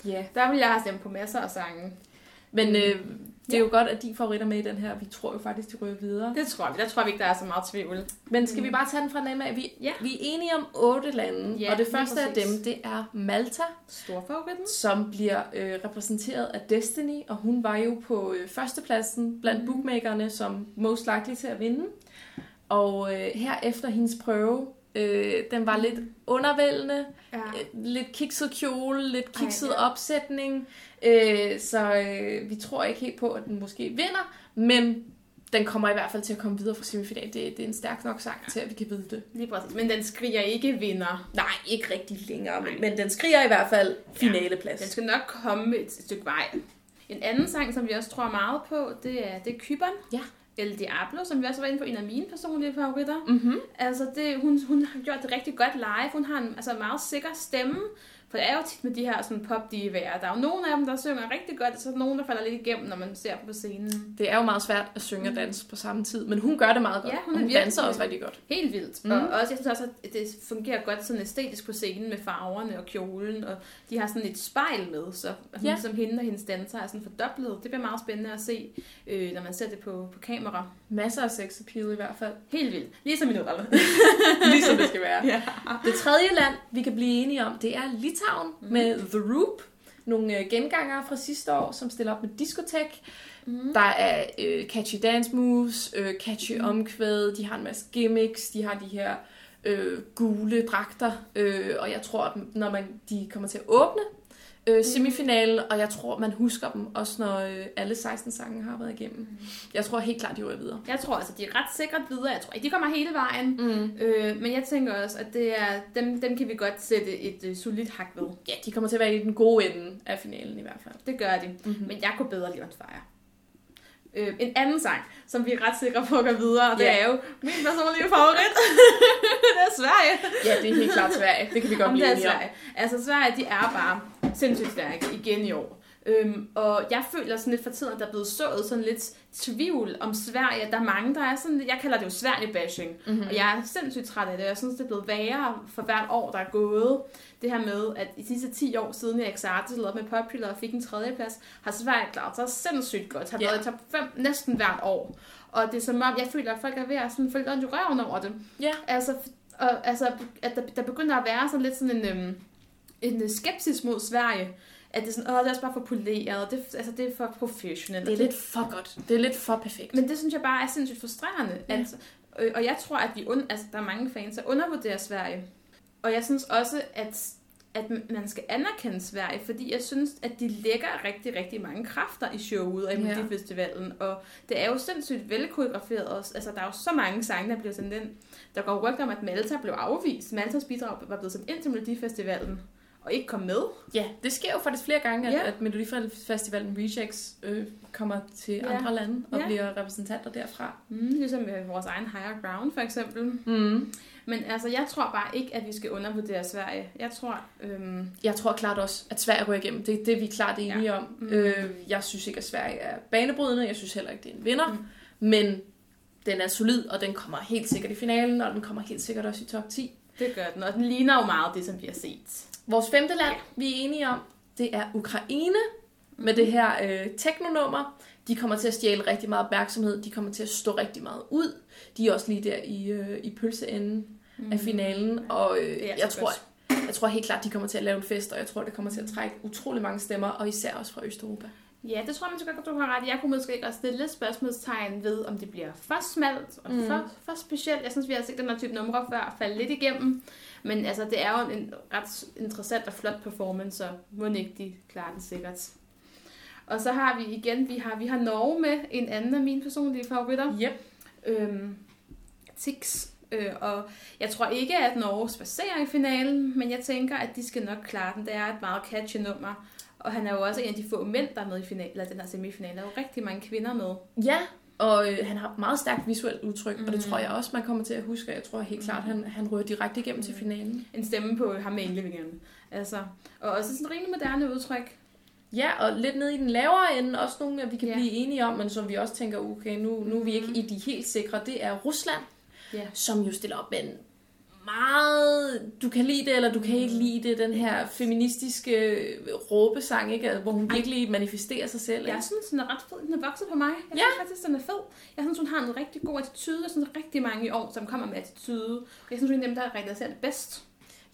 Ja. Der vil jeg have stemt på masser af sange. Men Mm. øh, det er jo godt, at de favoritter er med i den her. Vi tror jo faktisk, de ryger videre. Det tror vi. Der tror vi ikke, der er så meget tvivl. Men skal Mm. vi bare tage den fra den af vi, Ja. vi er enige om otte lande. Ja, og det første af dem, det er Malta, Stor favoritten. som bliver øh, repræsenteret af Destiny. Og hun var jo på øh, førstepladsen blandt Mhm. bookmakerne som most likely til at vinde. Og øh, her efter hendes prøve, øh, den var lidt undervældende. Ja. Øh, lidt kikset kjole, lidt kikset Ej, ja. opsætning. Øh, så øh, vi tror ikke helt på, at den måske vinder, men den kommer i hvert fald til at komme videre fra semifinalen. Det, det er en stærk nok sang til, at vi kan vide det. Lige præcis. Men den skriger ikke vinder. Nej, ikke rigtig længere, men, men den skriger i hvert fald finaleplads. Den skal nok komme et stykke vej. En anden sang, som vi også tror meget på, det er, det er Kyberen. Ja. El Diablo, som vi også var inde på, en af mine personlige favoritter. Mm-hmm. Altså, det, hun, hun har gjort det rigtig godt live. Hun har en altså, meget sikker stemme. For det er jo tit med de her sådan pop divaer. Der er jo nogle af dem, der synger rigtig godt, og så er der nogen, der falder lidt igennem, når man ser dem på scenen. Det er jo meget svært at synge og danse på samme tid, men hun gør det meget godt, Ja, hun og hun danser også rigtig godt. Helt vildt. Mm. Og også, jeg synes også, at det fungerer godt sådan æstetisk på scenen med farverne og kjolen, og de har sådan et spejl med, så hun, ja. som hende og hendes danser er sådan fordoblet. Det bliver meget spændende at se, øh, når man ser det på, på kamera. Masser af sex appeal i hvert fald. Helt vildt. Ligesom i nullerne. Ligesom det skal være. ja. Det tredje land, vi kan blive enige om, det er Litauen mm. med The Roop. Nogle øh, gengangere fra sidste år, som stiller op med diskotek. Mm. Der er øh, catchy dance moves, øh, catchy mm. omkvæd, de har en masse gimmicks, de har de her øh, gule dragter, øh, og jeg tror, at når man, de kommer til at åbne øh, semifinalen, og jeg tror, man husker dem, også når øh, alle 16 sange har været igennem. Jeg tror helt klart, de ryger videre. Jeg tror altså, de er ret sikkert videre. Jeg tror ikke, de kommer hele vejen. Mm. Øh, men jeg tænker også, at det er, dem, dem kan vi godt sætte et øh, solidt hak ved. Ja, de kommer til at være i den gode ende af finalen i hvert fald. Det gør de. Mm-hmm. Men jeg kunne bedre lide On Fire. Øh, en anden sang, som vi er ret sikre på at gå videre, og det Ja. er jo min personlige favorit. det er Sverige. Ja, det er helt klart Sverige. Det kan vi godt blive det enige om. Sverige. Altså Sverige, de er bare sindssygt stærke igen i år. Øhm, og jeg føler sådan lidt for tiden, at der er blevet sået sådan lidt tvivl om Sverige. Der er mange, der er sådan, jeg kalder det jo Sverige-bashing. Mm-hmm. Og jeg er sindssygt træt af det. Jeg synes, det er blevet værre for hvert år, der er gået. Det her med, at i de sidste 10 år siden, jeg Exarte stillede op med Popular og fik en tredjeplads, har Sverige klaret sig sindssygt godt. Har Ja. været i top 5 næsten hvert år. Og det er som om, jeg føler, at folk er ved at sådan, følge i røven over det. Ja. Altså, og, altså at der, der begynder at være sådan lidt sådan en, øhm, en øh, skepsis mod Sverige. At det er sådan, åh, det er også bare for poleret, det, altså, det er for professionelt. Det er lidt for godt. Det er lidt for perfekt. Men det synes jeg bare er sindssygt frustrerende. Ja. Altså, og, og jeg tror, at vi und, altså, der er mange fans, der undervurderer Sverige. Og jeg synes også, at, at man skal anerkende Sverige, fordi jeg synes, at de lægger rigtig, rigtig mange kræfter i showet og i Ja. Melodifestivalen. Og det er jo sindssygt velkoreograferet også. Altså, der er jo så mange sange, der bliver sendt ind. Der går rygter om, at Malta blev afvist. Maltas bidrag var blevet sendt ind til Melodifestivalen. Og ikke komme med. Ja, det sker jo faktisk flere gange, at, Ja. at Melodifestivalen Rejects øh, kommer til Ja. andre lande og Ja. bliver repræsentanter derfra. Mm, ligesom med vores egen Higher Ground, for eksempel. Mm. Men altså, jeg tror bare ikke, at vi skal undervurdere Sverige. Jeg tror, øhm, Jeg tror klart også, at Sverige ryger igennem. Det, det er vi klart enige ja. om. Mm. Øh, jeg synes ikke, at Sverige er banebrydende. Jeg synes heller ikke, det er en vinder. Mm. Men den er solid, og den kommer helt sikkert i finalen, og den kommer helt sikkert også i top 10. det gør den, og den ligner jo meget det, som vi har set. Vores femte land, vi er enige om, det er Ukraine med det her øh, teknonummer. De kommer til at stjæle rigtig meget opmærksomhed. De kommer til at stå rigtig meget ud. De er også lige der i, øh, i pølseenden mm. af finalen. Og øh, jeg, tror, jeg tror helt klart, de kommer til at lave en fest, og jeg tror, det kommer til at trække utrolig mange stemmer, og især også fra Østeuropa. Ja, det tror jeg, man godt, du har ret. Jeg kunne måske ikke også stille lidt spørgsmålstegn ved, om det bliver for smalt og mm. for, for specielt. Jeg synes, vi har set den her type numre før falde lidt igennem. Men altså, det er jo en ret interessant og flot performance, så må ikke de klarer den sikkert. Og så har vi igen, vi har, vi har Norge med, en anden af mine personlige favoritter. Yep. Øhm, Tix. Øh, og jeg tror ikke, at Norge spacerer i finalen, men jeg tænker, at de skal nok klare den. Det er et meget catchy nummer. Og han er jo også en af de få mænd, der er med i finalen, eller den her semifinale. Der er jo rigtig mange kvinder med. Ja, og øh, han har et meget stærkt visuelt udtryk, mm. og det Mm. tror jeg også, man kommer til at huske. Jeg tror helt klart, han, han rører direkte igennem mm. til Mm. finalen. En stemme på ham med englevingerne. Altså, og også sådan rimelig moderne udtryk. Ja, og lidt ned i den lavere ende, også nogle, at vi kan Ja. blive enige om, men som vi også tænker, okay, nu, nu er vi ikke i de helt sikre, det er Rusland, Ja. som jo stiller op med en meget, du kan lide det, eller du kan ikke lide det, den her feministiske råbesang, ikke? Altså, hvor hun virkelig manifesterer sig selv. Jeg Ikke? synes, den er ret fed. Den er vokset på mig. Jeg Ja. synes faktisk, den er fed. Jeg synes, hun har en rigtig god attitude. Jeg synes, rigtig mange i år, som kommer med attitude. Og jeg synes, hun er dem, der repræsenterer det bedst.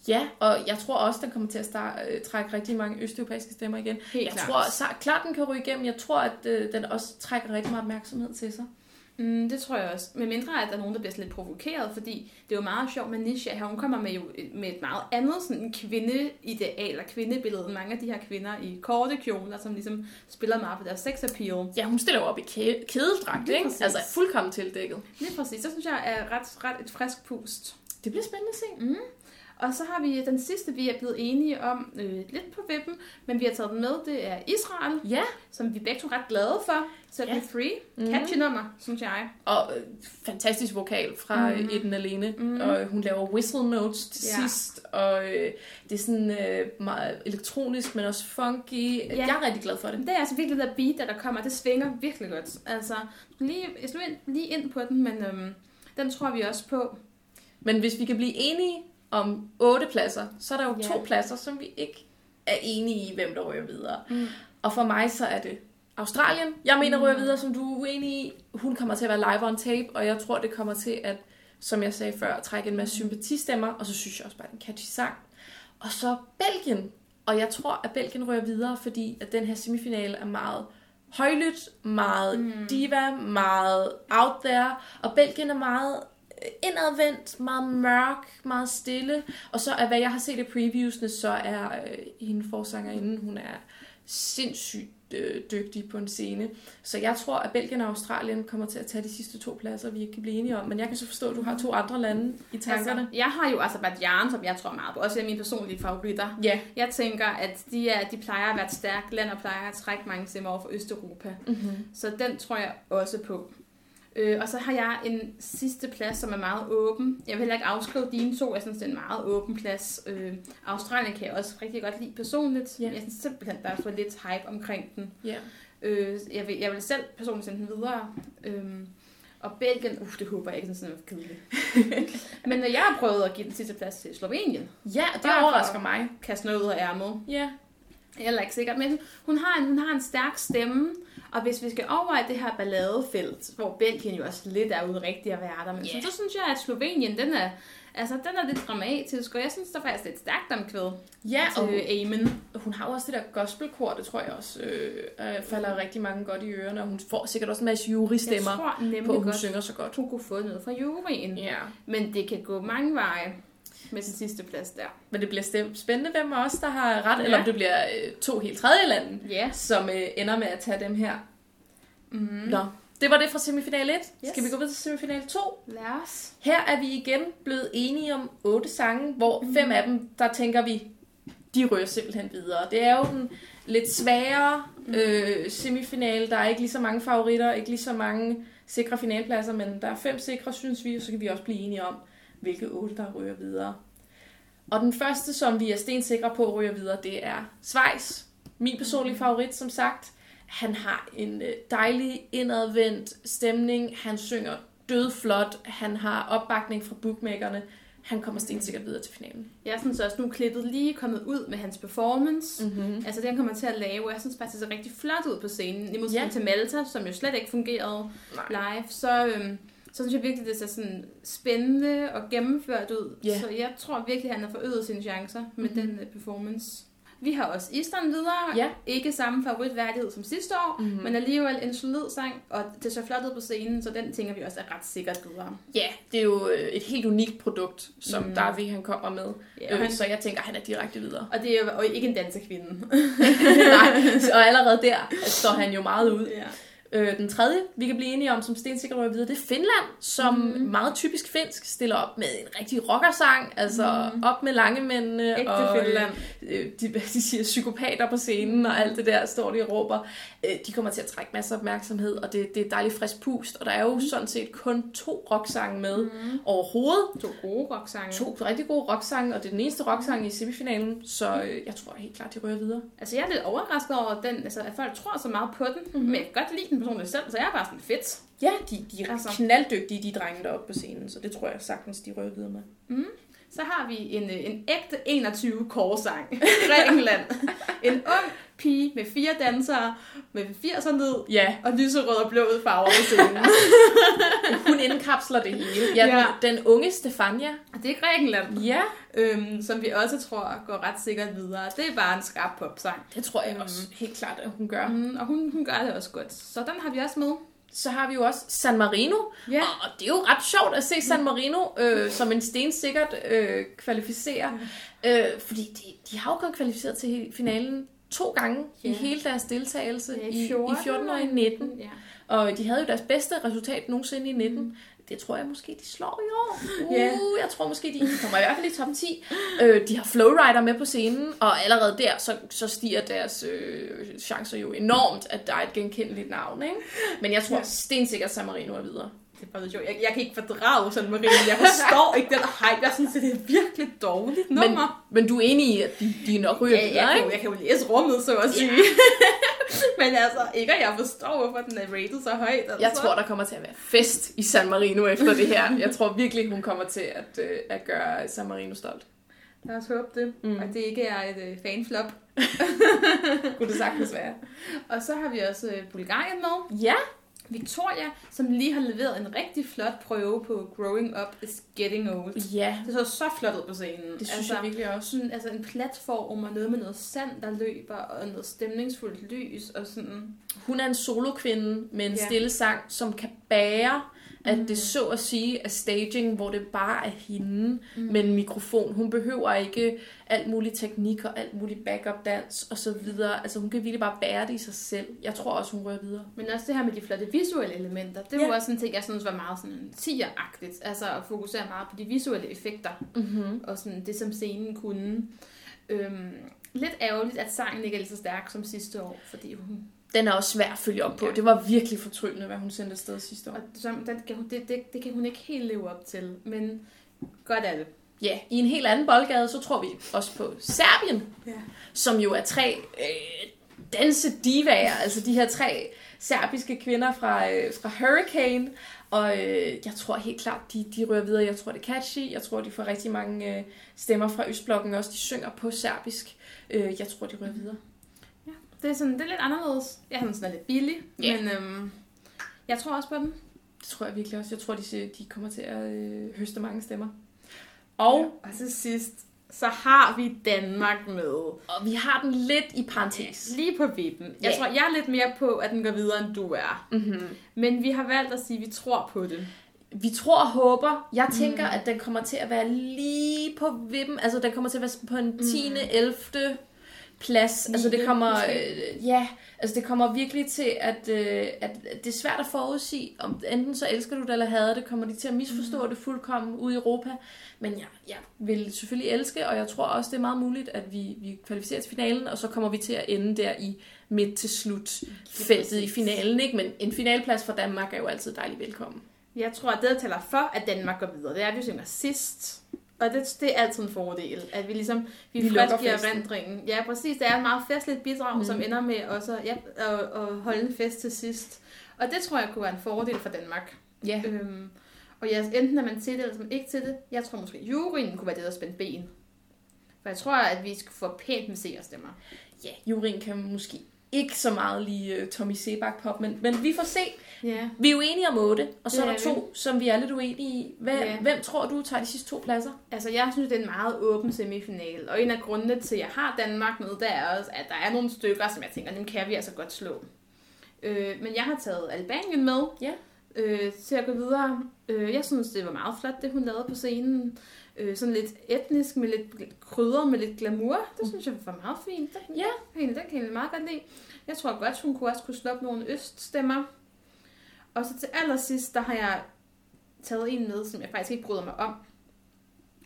Ja, og jeg tror også, den kommer til at starte, øh, trække rigtig mange østeuropæiske stemmer igen. Helt jeg klart. tror så, klart, den kan ryge igennem. Jeg tror, at øh, den også trækker rigtig meget opmærksomhed til sig. Mm, det tror jeg også. Med mindre, at der er nogen, der bliver sådan lidt provokeret, fordi det er jo meget sjovt med Nisha her. Hun kommer med, jo, med et meget andet sådan kvindeideal eller kvindebillede end mange af de her kvinder i korte kjoler, som ligesom spiller meget på deres sex appeal. Ja, hun stiller jo op i kæ- kædedragt, ikke? præcis. Altså fuldkommen tildækket. Lige præcis. Så synes jeg er ret, ret et frisk pust. Det bliver spændende at se. Mm. Og så har vi den sidste, vi er blevet enige om, øh, lidt på vippen, men vi har taget den med, det er Israel, Ja, som vi begge to er ret glade for. Set Ja. Me Free. Mhm. Catchy nummer, synes jeg. og øh, fantastisk vokal fra Mhm. mm. Eden Alene. Mhm. Mm. Og øh, hun laver whistle notes til Ja. sidst. Og øh, det er sådan øh, meget elektronisk, men også funky. Ja. Jeg er rigtig glad for det. Det er altså virkelig det der beat, der, der kommer. Det svinger virkelig godt. Altså, lige, jeg slog ind, lige ind på den, men øhm, den tror vi også på. Men hvis vi kan blive enige om otte pladser, så er der jo ja. to pladser, som vi ikke er enige i, hvem der ryger videre. Mm. Og for mig så er det Australien. Jeg mener Mm. ryger videre, som du er uenig i. Hun kommer til at være live on tape, og jeg tror, det kommer til at, som jeg sagde før, trække en masse sympatistemmer, og så synes jeg også bare, det er en catchy sang. Og så Belgien. Og jeg tror, at Belgien ryger videre, fordi at den her semifinale er meget højlydt, meget Mm. diva, meget out there, og Belgien er meget indadvendt, meget mørk, meget stille. Og så er, hvad jeg har set i previewsene, så er øh, hende forsangerinden, hun er sindssygt øh, dygtig på en scene. Så jeg tror, at Belgien og Australien kommer til at tage de sidste to pladser, vi ikke kan blive enige om. Men jeg kan så forstå, at du har to andre lande i tankerne. Altså, jeg har jo Azerbaijan, som jeg tror meget på. Også af mine personlige favoritter. Ja. Jeg tænker, at de, er, de plejer at være et stærkt land og plejer at trække mange stemmer over for Østeuropa. Mm-hmm. Så den tror jeg også på. Øh, og så har jeg en sidste plads, som er meget åben. Jeg vil heller ikke afskrive dine to. Jeg synes, det er en meget åben plads. Øh, Australien kan jeg også rigtig godt lide personligt. Ja. Jeg synes simpelthen, der er for lidt hype omkring den. Ja. Øh, jeg, vil, jeg vil selv personligt sende den videre. Øh, og Belgien, uh, det håber jeg ikke, sådan er kedeligt. Men når jeg har prøvet at give den sidste plads til Slovenien, ja, det overrasker mig. kaste noget ud af ærmet. Ja. Jeg er ikke sikker, men hun har, en, hun har en stærk stemme, og hvis vi skal over i det her balladefelt, hvor Belgien jo også lidt er ude rigtig at være der, men yeah. så, så synes jeg, at Slovenien, den er, altså, den er lidt dramatisk, og jeg synes, der er faktisk lidt stærkt omkvæd Ja, og til Amen. hun har jo også det der gospelkor, det tror jeg også øh, øh, falder rigtig mange godt i ørerne, og hun får sikkert også en masse Jeg jurystemmer tror på, at hun godt, synger så godt. hun kunne få noget fra juryen, Ja. men det kan gå mange veje med sin sidste plads der. Men det bliver spændende, hvem af os, der har ret, Ja. eller om det bliver øh, to helt tredje lande, Ja. som øh, ender med at tage dem her. Mm. Nå, det var det fra semifinal 1. Yes. Skal vi gå videre til semifinal 2? Lad os. Her er vi igen blevet enige om otte sange, hvor mm. fem af dem, der tænker vi, de rører simpelthen videre. Det er jo den lidt sværere øh, semifinale. Der er ikke lige så mange favoritter, ikke lige så mange sikre finalpladser, men der er fem sikre, synes vi, og så kan vi også blive enige om, hvilke otte, der rører videre. Og den første, som vi er stensikre på rører videre, det er Schweiz. Min personlige favorit, som sagt. Han har en øh, dejlig indadvendt stemning. Han synger dødflot. Han har opbakning fra bookmakerne. Han kommer stensikkert videre til finalen. Jeg synes også, nu er klippet lige kommet ud med hans performance. Mm-hmm. Altså det, han kommer til at lave. Jeg synes faktisk, det ser rigtig flot ud på scenen. I modsætning Ja. til Malta, som jo slet ikke fungerede Nej. live. Så, øhm, så synes jeg virkelig, det ser sådan spændende og gennemført ud. Ja. Så jeg tror virkelig, han har forøget sine chancer med Mhm. den øh, performance. Vi har også Island videre. Ja. Ikke samme favoritværdighed som sidste år, Mhm. men alligevel en solid sang, og det ser flot ud på scenen, så den tænker vi også er ret sikkert videre. Ja, det er jo øh, et helt unikt produkt, som Mm. Davi han kommer med. Ja, han, øh, så jeg tænker, han er direkte videre. og det er jo og ikke en danserkvinde. Nej, og allerede der står han jo meget ud. ja. Øh, den tredje, vi kan blive enige om, som stensikkert rører videre, det er Finland, som Mhm. mm. meget typisk finsk stiller op med en rigtig rockersang, altså Mhm. mm. op med lange mændene, Ægte og øh, Finland. øh, de, de siger psykopater på scenen, og alt det der står de og råber. Øh, de kommer til at trække masser af opmærksomhed, og det, det er dejligt frisk pust, og der er jo sådan set kun to rocksange med Mm. overhovedet. To gode rocksange. To rigtig gode rocksange, og det er den eneste rocksang i semifinalen, så øh, jeg tror helt klart, de rører videre. Altså, jeg er lidt overrasket over, den, altså, at folk tror så meget på den, mm-hmm. men jeg kan godt lide den personligt selv, så jeg er bare sådan fedt. Ja, de, de er Altså. knalddygtige, de drenge deroppe på scenen, så det tror jeg sagtens, de rører videre med. Så har vi en, øh, en ægte 21 korsang. Grækenland. en ung pige med fire dansere, med 80'er ned, Ja, og lyserød og blå farver på scenen. hun indkapsler det hele. Ja, Ja. Den, den unge Stefania. Det er Grækenland, Ja, øhm, som vi også tror går ret sikkert videre. Det er bare en skrab popsang. det tror jeg Mm. også helt klart, at hun gør. Mm, og hun, hun gør det også godt. Så den har vi også med. Så har vi jo også San Marino, Ja. og, og det er jo ret sjovt at se San Marino øh, som en stensikkert øh, kvalificere. Øh, fordi de, de har jo kun kvalificeret til finalen to gange Ja. i hele deres deltagelse Ja, i, i 14 og i 19. Ja. Og de havde jo deres bedste resultat nogensinde i 19. Det tror jeg måske, de slår i år. Uh, Ja. Jeg tror måske, de kommer i hvert fald i top 10. Øh, de har Flowrider med på scenen, og allerede der, så, så stiger deres øh, chancer jo enormt, at der er et genkendeligt navn. Ikke? Men jeg tror Ja. stensikkert, at San Marino er videre. Det er bare sjovt. Jeg, jeg kan ikke fordrage sådan Marie. Jeg forstår ikke den hype. Jeg synes, det er virkelig dårligt Men, nummer. men du er enig i, at de, de nok ryger Ja, jeg, videre, ikke? jeg kan jo læse rummet, så at sige. Men altså, ikke at jeg forstår, hvorfor den er rated så højt. Altså. Jeg tror, der kommer til at være fest i San Marino efter det her. Jeg tror virkelig, hun kommer til at, øh, at gøre San Marino stolt. Lad os håbe det. Mm. Og det ikke er et øh, fanflop. Kunne det sagtens være. Og så har vi også øh, Bulgarien med. Ja, Victoria, som lige har leveret en rigtig flot prøve på Growing Up is Getting Old. ja. Det så så flot ud på scenen. Det synes altså, jeg virkelig også. sådan, altså en platform og noget med noget sand, der løber, og noget stemningsfuldt lys, og sådan... Hun er en solokvinde med en Ja. stille sang, som kan bære, at Mhm. det så at sige er staging, hvor det bare er hende Mm. med en mikrofon. Hun behøver ikke alt mulig teknik og alt mulig backup dans og så videre. Altså hun kan virkelig bare bære det i sig selv. Jeg tror også, hun rører videre. Men også det her med de flotte visuelle elementer, det var Ja. også sådan en ting, jeg synes var meget sådan 10'er-agtigt. Altså at fokusere meget på de visuelle effekter, Mm-hmm. og sådan det, som scenen kunne. Øhm, lidt ærgerligt, at sangen ikke er lige så stærk som sidste år, fordi hun... Den er også svær at følge op på. Ja. Det var virkelig fortryllende, hvad hun sendte afsted sidste år. Og som, den, kan hun- det, det, det kan hun ikke helt leve op til, men godt er det. Ja, i en helt anden boldgade, så tror vi også på Serbien, Ja. som jo er tre øh, dansedivaer, altså de her tre serbiske kvinder fra, øh, fra Hurricane, og øh, jeg tror helt klart, de, de rører videre. Jeg tror, det er catchy. Jeg tror, de får rigtig mange øh, stemmer fra Østblokken også. De synger på serbisk. Øh, jeg tror, de rører videre. Det er, sådan, det er lidt anderledes. Jeg synes, den er lidt billig, Ja. men øhm, jeg tror også på den. Det tror jeg virkelig også. Jeg tror, de, de kommer til at øh, høste mange stemmer. Og, og til sidst, så har vi Danmark med. og vi har den lidt i parentes. Lige på vippen. Jeg Ja. tror, jeg er lidt mere på, at den går videre, end du er. Mm-hmm. Men vi har valgt at sige, at vi tror på det. Vi tror og håber. Jeg tænker, Mm. mm. at den kommer til at være lige på vippen. Altså, den kommer til at være på en 10. Mm. 11. plads. Altså det kommer, øh, ja, altså det kommer virkelig til, at, øh, at det er svært at forudsige, om enten så elsker du det eller hader det, kommer de til at misforstå mm. det fuldkommen ude i Europa. Men jeg, jeg vil selvfølgelig elske, og jeg tror også, det er meget muligt, at vi, vi kvalificerer til finalen, og så kommer vi til at ende der i midt til slut feltet i finalen. Ikke? Men en finalplads for Danmark er jo altid dejlig velkommen. Jeg tror, at det, der tæller for, at Danmark går videre, det er, at vi synger sidst. Og det, det er altid en fordel, at vi ligesom vi, Vi vi lukker frisk i festen. erindringen. Ja, præcis. Det er et meget festligt bidrag, Mm. som ender med også ja, at, at holde en fest til sidst. Og det tror jeg kunne være en fordel for Danmark. Ja, Øhm, og ja, enten er man til det, eller er man ikke til det. Jeg tror måske, juryen kunne være det, der spændte ben. For jeg tror, at vi skal få pænt med seerstemmer. ja juryen kan måske ikke så meget lige uh, Tommy Sebak pop, men, men vi får se. Ja. Vi er jo enige om otte, og så Det er der er to, som vi er lidt uenige i. Hvem, Ja. hvem tror du tager de sidste to pladser? Altså, jeg synes, det er en meget åben semifinal. Og en af grundene til, at jeg har Danmark med, det er også, at der er nogle stykker, som jeg tænker, dem kan vi altså godt slå. Øh, men jeg har taget Albanien med Ja. øh, til at gå videre. Øh, jeg synes, det var meget flot, det hun lavede på scenen. Øh, sådan lidt etnisk, med lidt krydder, med lidt glamour. Det synes jeg var meget fint. Ja. Egentlig, det kan jeg meget godt lide. Jeg tror godt, hun kunne også kunne slå op nogle øststemmer. Og så til allersidst, der har jeg taget en med, som jeg faktisk ikke bryder mig om.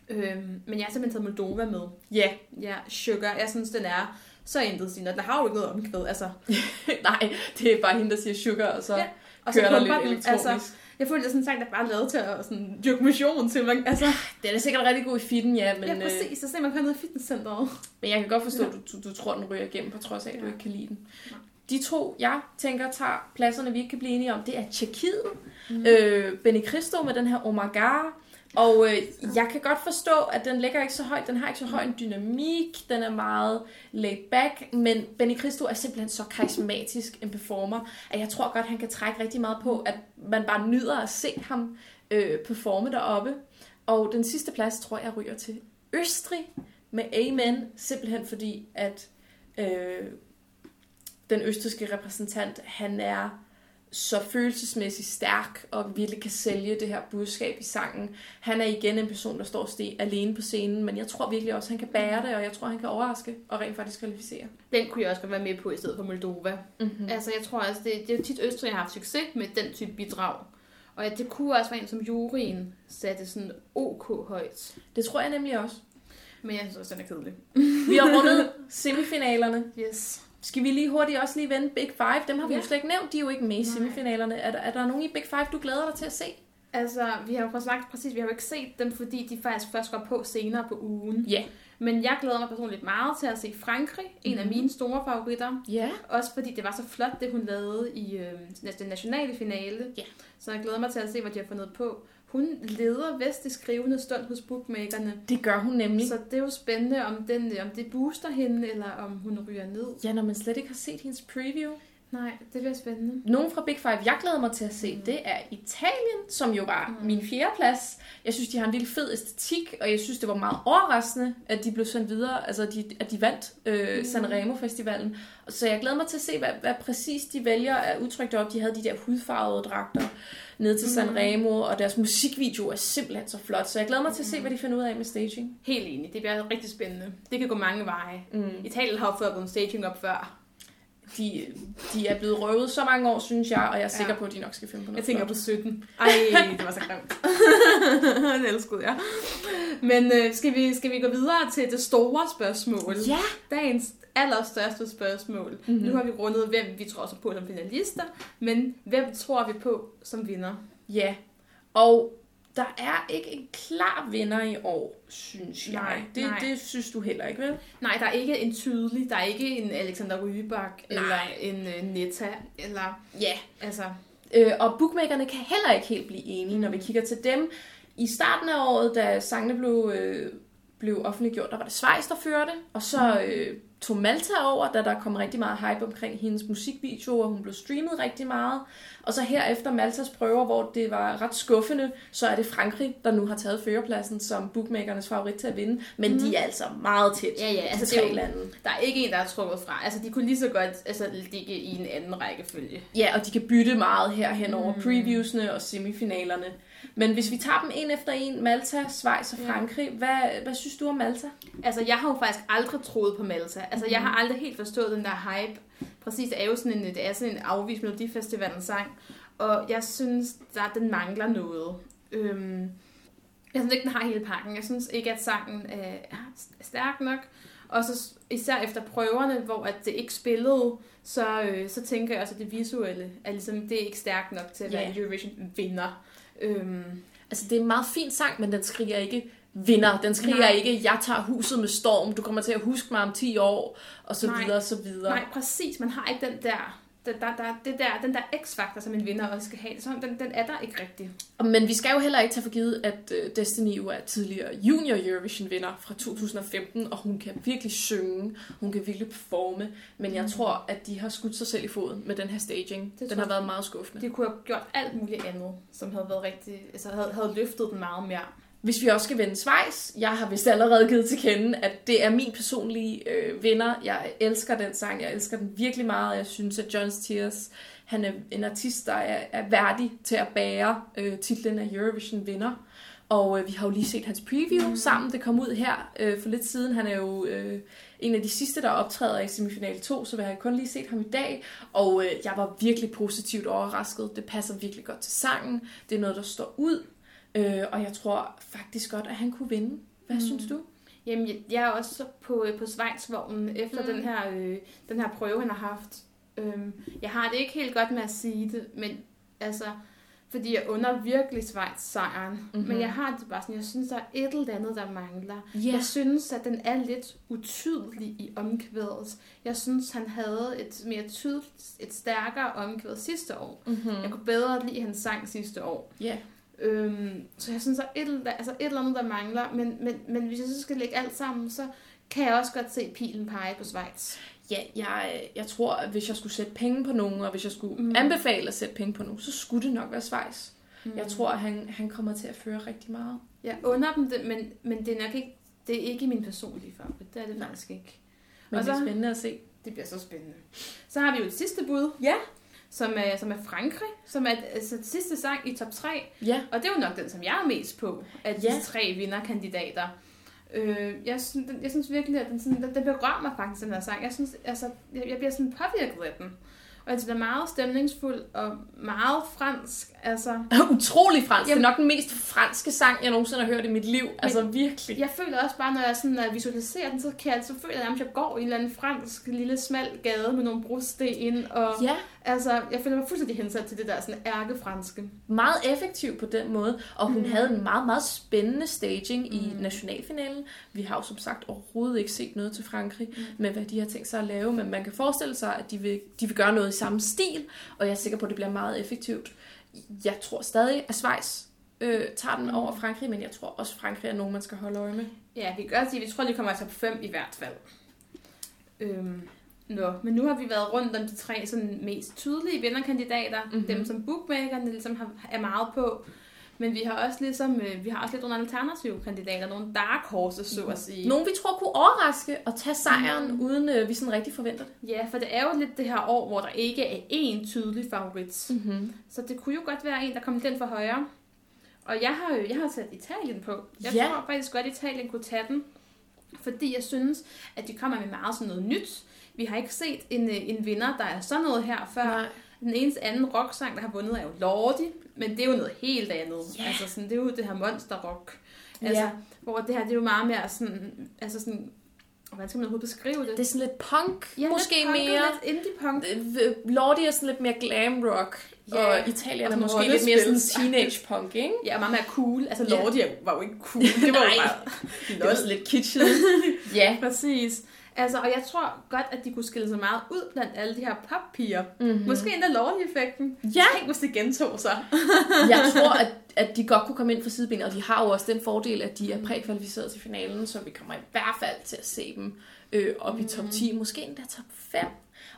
Øhm, men jeg har simpelthen taget Moldova med. Ja. Ja, Sugar. Jeg synes, den er så intet sigende. Der har jo ikke noget omkvæd. Altså, Nej, det er bare hende, der siger sugar, og så Ja, og så kører der pumper lidt den. elektronisk. Altså, jeg føler, det er sådan en sang, der bare er lavet til at sådan, dyrke motion til. Man, altså, Den er sikkert rigtig god i fitten, ja, men, ja, præcis. Så ser man kun ned i fitnesscenteret. men jeg kan godt forstå, at du, du, du tror, den ryger igennem, på trods af, at du Ja. ikke kan lide den. Nej. De to, jeg tænker, tager pladserne, vi ikke kan blive enige om, det er Tjekkiet, Mm. øh, Benny Cristo med den her Omagar, og øh, jeg kan godt forstå, at den ligger ikke så højt, den har ikke så høj en dynamik, den er meget laid back, men Benny Cristo er simpelthen så karismatisk en performer, at jeg tror godt, han kan trække rigtig meget på, at man bare nyder at se ham øh, performe deroppe. Og den sidste plads, tror jeg, ryger til Østrig med Amen, simpelthen fordi, at øh, den østrigske repræsentant, han er så følelsesmæssigt stærk og virkelig kan sælge det her budskab i sangen. Han er igen en person, der står sti alene på scenen, men jeg tror virkelig også, at han kan bære det, og jeg tror, han kan overraske og rent faktisk kvalificere. Den kunne jeg også godt være med på i stedet for Moldova. Mm-hmm. Altså, jeg tror også, det, det er jo tit Østrig, har haft succes med den type bidrag. Og at det kunne også være en, som juryen satte sådan OK højt. Det tror jeg nemlig også. Men jeg synes også, den er kedelig. Vi har rundet semifinalerne. Yes. Skal vi lige hurtigt også lige vende Big Five? Dem har vi Ja. jo slet ikke nævnt. De er jo ikke med i semifinalerne. Er der, er der nogen i Big Five, du glæder dig til at se? Altså, vi har jo sagt præcis, vi har jo ikke set dem, fordi de faktisk først går på senere på ugen. Ja. Men jeg glæder mig personligt meget til at se Frankrig, en af Mhm. mine store favoritter. Ja. Også fordi det var så flot, det hun lavede i øh, den nationale finale. Ja. Så jeg glæder mig til at se, hvad de har fundet på. Hun leder vist i skrivende stund hos bookmakerne. Det gør hun nemlig. Så det er jo spændende, om, den, om det booster hende, eller om hun ryger ned. Ja, når man slet ikke har set hendes preview. Nej, det bliver spændende. Nogen fra Big Five, jeg glæder mig til at se, Mm. det er Italien, som jo var Mm. min fjerde plads. Jeg synes, de har en vildt fed æstetik, og jeg synes, det var meget overraskende, at de blev sendt videre, altså de, at de vandt øh, Mm. Sanremo Festivalen. Så jeg glæder mig til at se, hvad, hvad præcis de vælger at udtrykke op. De havde de der hudfarvede dragter ned til Mm. Sanremo, og deres musikvideo er simpelthen så flot. Så jeg glæder mig til at se, Mm. hvad de finder ud af med staging. Helt enig, det bliver rigtig spændende. Det kan gå mange veje. Mm. Italien har jo fået en staging op før. De, de er blevet røvet så mange år, synes jeg, og jeg er sikker Ja. på, at de nok skal finde på noget Jeg tænker på 17. Ej, det var så grimt. det elskede jeg. Men øh, skal, vi, skal vi gå videre til det store spørgsmål? Ja! Dagens allerstørste spørgsmål. Mhm. Mm-hmm. Nu har vi rundet, hvem vi tror så på som finalister, men hvem tror vi på som vinder? Ja, og der er ikke en klar vinder i år, synes jeg. Nej, det, nej. det synes du heller ikke, vel? Nej, der er ikke en tydelig, der er ikke en Alexander Rybak, eller en uh, Netta, eller Ja. altså... Øh, og bookmakerne kan heller ikke helt blive enige, når vi kigger til dem. I starten af året, da sangene blev, øh, blev offentliggjort, der var det Schweiz, der førte, og så øh, tog Malta over, da der kom rigtig meget hype omkring hendes musikvideo, og hun blev streamet rigtig meget. Og så her efter Maltas prøver, hvor det var ret skuffende, så er det Frankrig, der nu har taget førerpladsen som bookmakernes favorit til at vinde. Men mm. de er altså meget tæt. Ja, ja, altså det er jo- lande. Der er ikke en, der er trukket fra. Altså, de kunne lige så godt altså, ligge i en anden rækkefølge. Ja, og de kan bytte meget her hen over Mm. previewsne og semifinalerne. Men hvis vi tager dem en efter en, Malta, Schweiz og Ja. Frankrig, hvad, hvad synes du om Malta? Altså, jeg har jo faktisk aldrig troet på Malta. Altså, mm. jeg har aldrig helt forstået den der hype. Præcis, det er jo sådan en, det er sådan en afvist Melodifestivalen sang. Og jeg synes, at den mangler noget. Øhm, jeg synes ikke, den har hele pakken. Jeg synes ikke, at sangen er stærk nok. Og så især efter prøverne, hvor at det ikke spillede, så, øh, så tænker jeg også, at det visuelle er ligesom, det er ikke stærkt nok til at være yeah. Eurovision vinder. Øhm. Altså, det er en meget fin sang, men den skriger ikke vinder. Den skriger Nej. ikke, jeg tager huset med storm, du kommer til at huske mig om 10 år, og så Nej. videre, og så videre. Nej, præcis. Man har ikke den der der, der, der, det der, den der x-faktor, som en vinder også skal have, så den, den er der ikke rigtig. Men vi skal jo heller ikke tage for givet, at uh, Destiny jo er tidligere junior Eurovision-vinder fra 2015, og hun kan virkelig synge, hun kan virkelig performe, men jeg mm. tror, at de har skudt sig selv i foden med den her staging. Det den har været meget skuffende. De kunne have gjort alt muligt andet, som havde været rigtig, altså havde, havde løftet den meget mere. Hvis vi også skal vende Schweiz, jeg har vist allerede givet til kende, at det er min personlige øh, vinder. Jeg elsker den sang, jeg elsker den virkelig meget. Jeg synes, at John Tears, han er en artist, der er, er værdig til at bære øh, titlen af Eurovision vinder. Og øh, vi har jo lige set hans preview mm. sammen. Det kom ud her øh, for lidt siden. Han er jo øh, en af de sidste, der optræder i semifinal 2, så vi har kun lige set ham i dag. Og øh, jeg var virkelig positivt overrasket. Det passer virkelig godt til sangen. Det er noget, der står ud. Øh, og jeg tror faktisk godt, at han kunne vinde. Hvad mm. synes du? Jamen, jeg er også på, øh, på Schweizvognen efter mm. den, her, øh, den her prøve, han har haft. Øhm, jeg har det ikke helt godt med at sige det, men altså, fordi jeg under virkelig Schweiz sejren. Mm-hmm. Men jeg har det bare sådan, jeg synes, der er et eller andet, der mangler. Yeah. Jeg synes, at den er lidt utydelig i omkvædet. Jeg synes, han havde et mere tydeligt, et stærkere omkvæd sidste år. Mm-hmm. Jeg kunne bedre lide hans sang sidste år. Yeah. Øhm, så jeg synes, der er et, altså et eller andet, der mangler. Men, men, men hvis jeg så skal lægge alt sammen, så kan jeg også godt se pilen pege på Schweiz. Ja, jeg, jeg tror, at hvis jeg skulle sætte penge på nogen, og hvis jeg skulle mm. anbefale at sætte penge på nogen, så skulle det nok være Schweiz. Mm. Jeg tror, at han, han kommer til at føre rigtig meget. Jeg under dem det, men, men det er nok ikke, det er ikke min personlige favorit. Det er det Nej. faktisk ikke. Men og det er spændende at se. Det bliver så spændende. Så har vi jo et sidste bud. Ja som er, som er Frankrig, som er altså, sidste sang i top 3. Ja. Og det er jo nok den, som jeg er mest på, af de ja. tre vinderkandidater. Øh, jeg, synes, jeg synes virkelig, at den, sådan, den, den berører mig faktisk, den her sang. Jeg synes, altså, jeg, jeg bliver sådan påvirket af den. Og altså, den er meget stemningsfuld og meget fransk. Altså, Utrolig fransk. Jamen, det er nok den mest franske sang, jeg nogensinde har hørt i mit liv. Altså virkelig. Jeg føler også bare, når jeg sådan, at visualiserer den, så kan jeg, så føler jeg at jeg går i en eller anden fransk lille smal gade med nogle brosten. Og, ja. Altså, jeg føler mig fuldstændig hensat til det der sådan ærkefranske. Meget effektiv på den måde. Og hun mm. havde en meget, meget spændende staging mm. i nationalfinalen. Vi har jo som sagt overhovedet ikke set noget til Frankrig mm. med, hvad de har tænkt sig at lave. Men man kan forestille sig, at de vil, de vil gøre noget i samme stil. Og jeg er sikker på, at det bliver meget effektivt jeg tror stadig, at Schweiz øh, tager den over. Frankrig, men jeg tror også, at Frankrig er nogen, man skal holde øje med. Ja, vi kan godt sige, at vi tror, at de kommer i top 5 i hvert fald. Øhm, nå, men nu har vi været rundt om de tre sådan, mest tydelige vinderkandidater, mm-hmm. dem som bookmakerne ligesom har, er meget på. Men vi har også ligesom, øh, vi har også lidt nogle alternative kandidater, nogle dark horses, så at sige. Nogle vi tror kunne overraske og tage sejren, mm. uden øh, vi sådan rigtig forventer det. Ja, for det er jo lidt det her år, hvor der ikke er én tydelig favorit. Mm-hmm. Så det kunne jo godt være en, der kom den for højre. Og jeg har jo jeg har sat Italien på. Jeg ja. tror faktisk godt, at Italien kunne tage den. Fordi jeg synes, at de kommer med meget sådan noget nyt. Vi har ikke set en, øh, en vinder, der er sådan noget her før. Nej. Den eneste anden rocksang, der har vundet, er jo Lordi, men det er jo noget helt andet. Yeah. Altså sådan, det er jo det her monster-rock. Altså, yeah. Hvor det her, det er jo meget mere sådan, altså sådan, hvordan skal man overhovedet beskrive det? Det er sådan lidt punk, ja, måske lidt punk mere. lidt indie-punk. Lordi er sådan lidt mere glam rock, ja. og Italien er måske lidt mere sådan teenage punk, ikke? Ja, meget mere cool. Altså Lordi ja. var jo ikke cool, det var jo bare... det var sådan lidt kitschet. ja, præcis. Altså, og jeg tror godt, at de kunne skille sig meget ud blandt alle de her poppiger. Mm-hmm. Måske endda lovlig-effekten. Ja. Tænk, hvis det gentog sig. jeg tror, at, at de godt kunne komme ind for sidebenet, og de har jo også den fordel, at de er prækvalificeret til finalen, så vi kommer i hvert fald til at se dem øh, op mm. i top 10, mhm. måske endda top 5.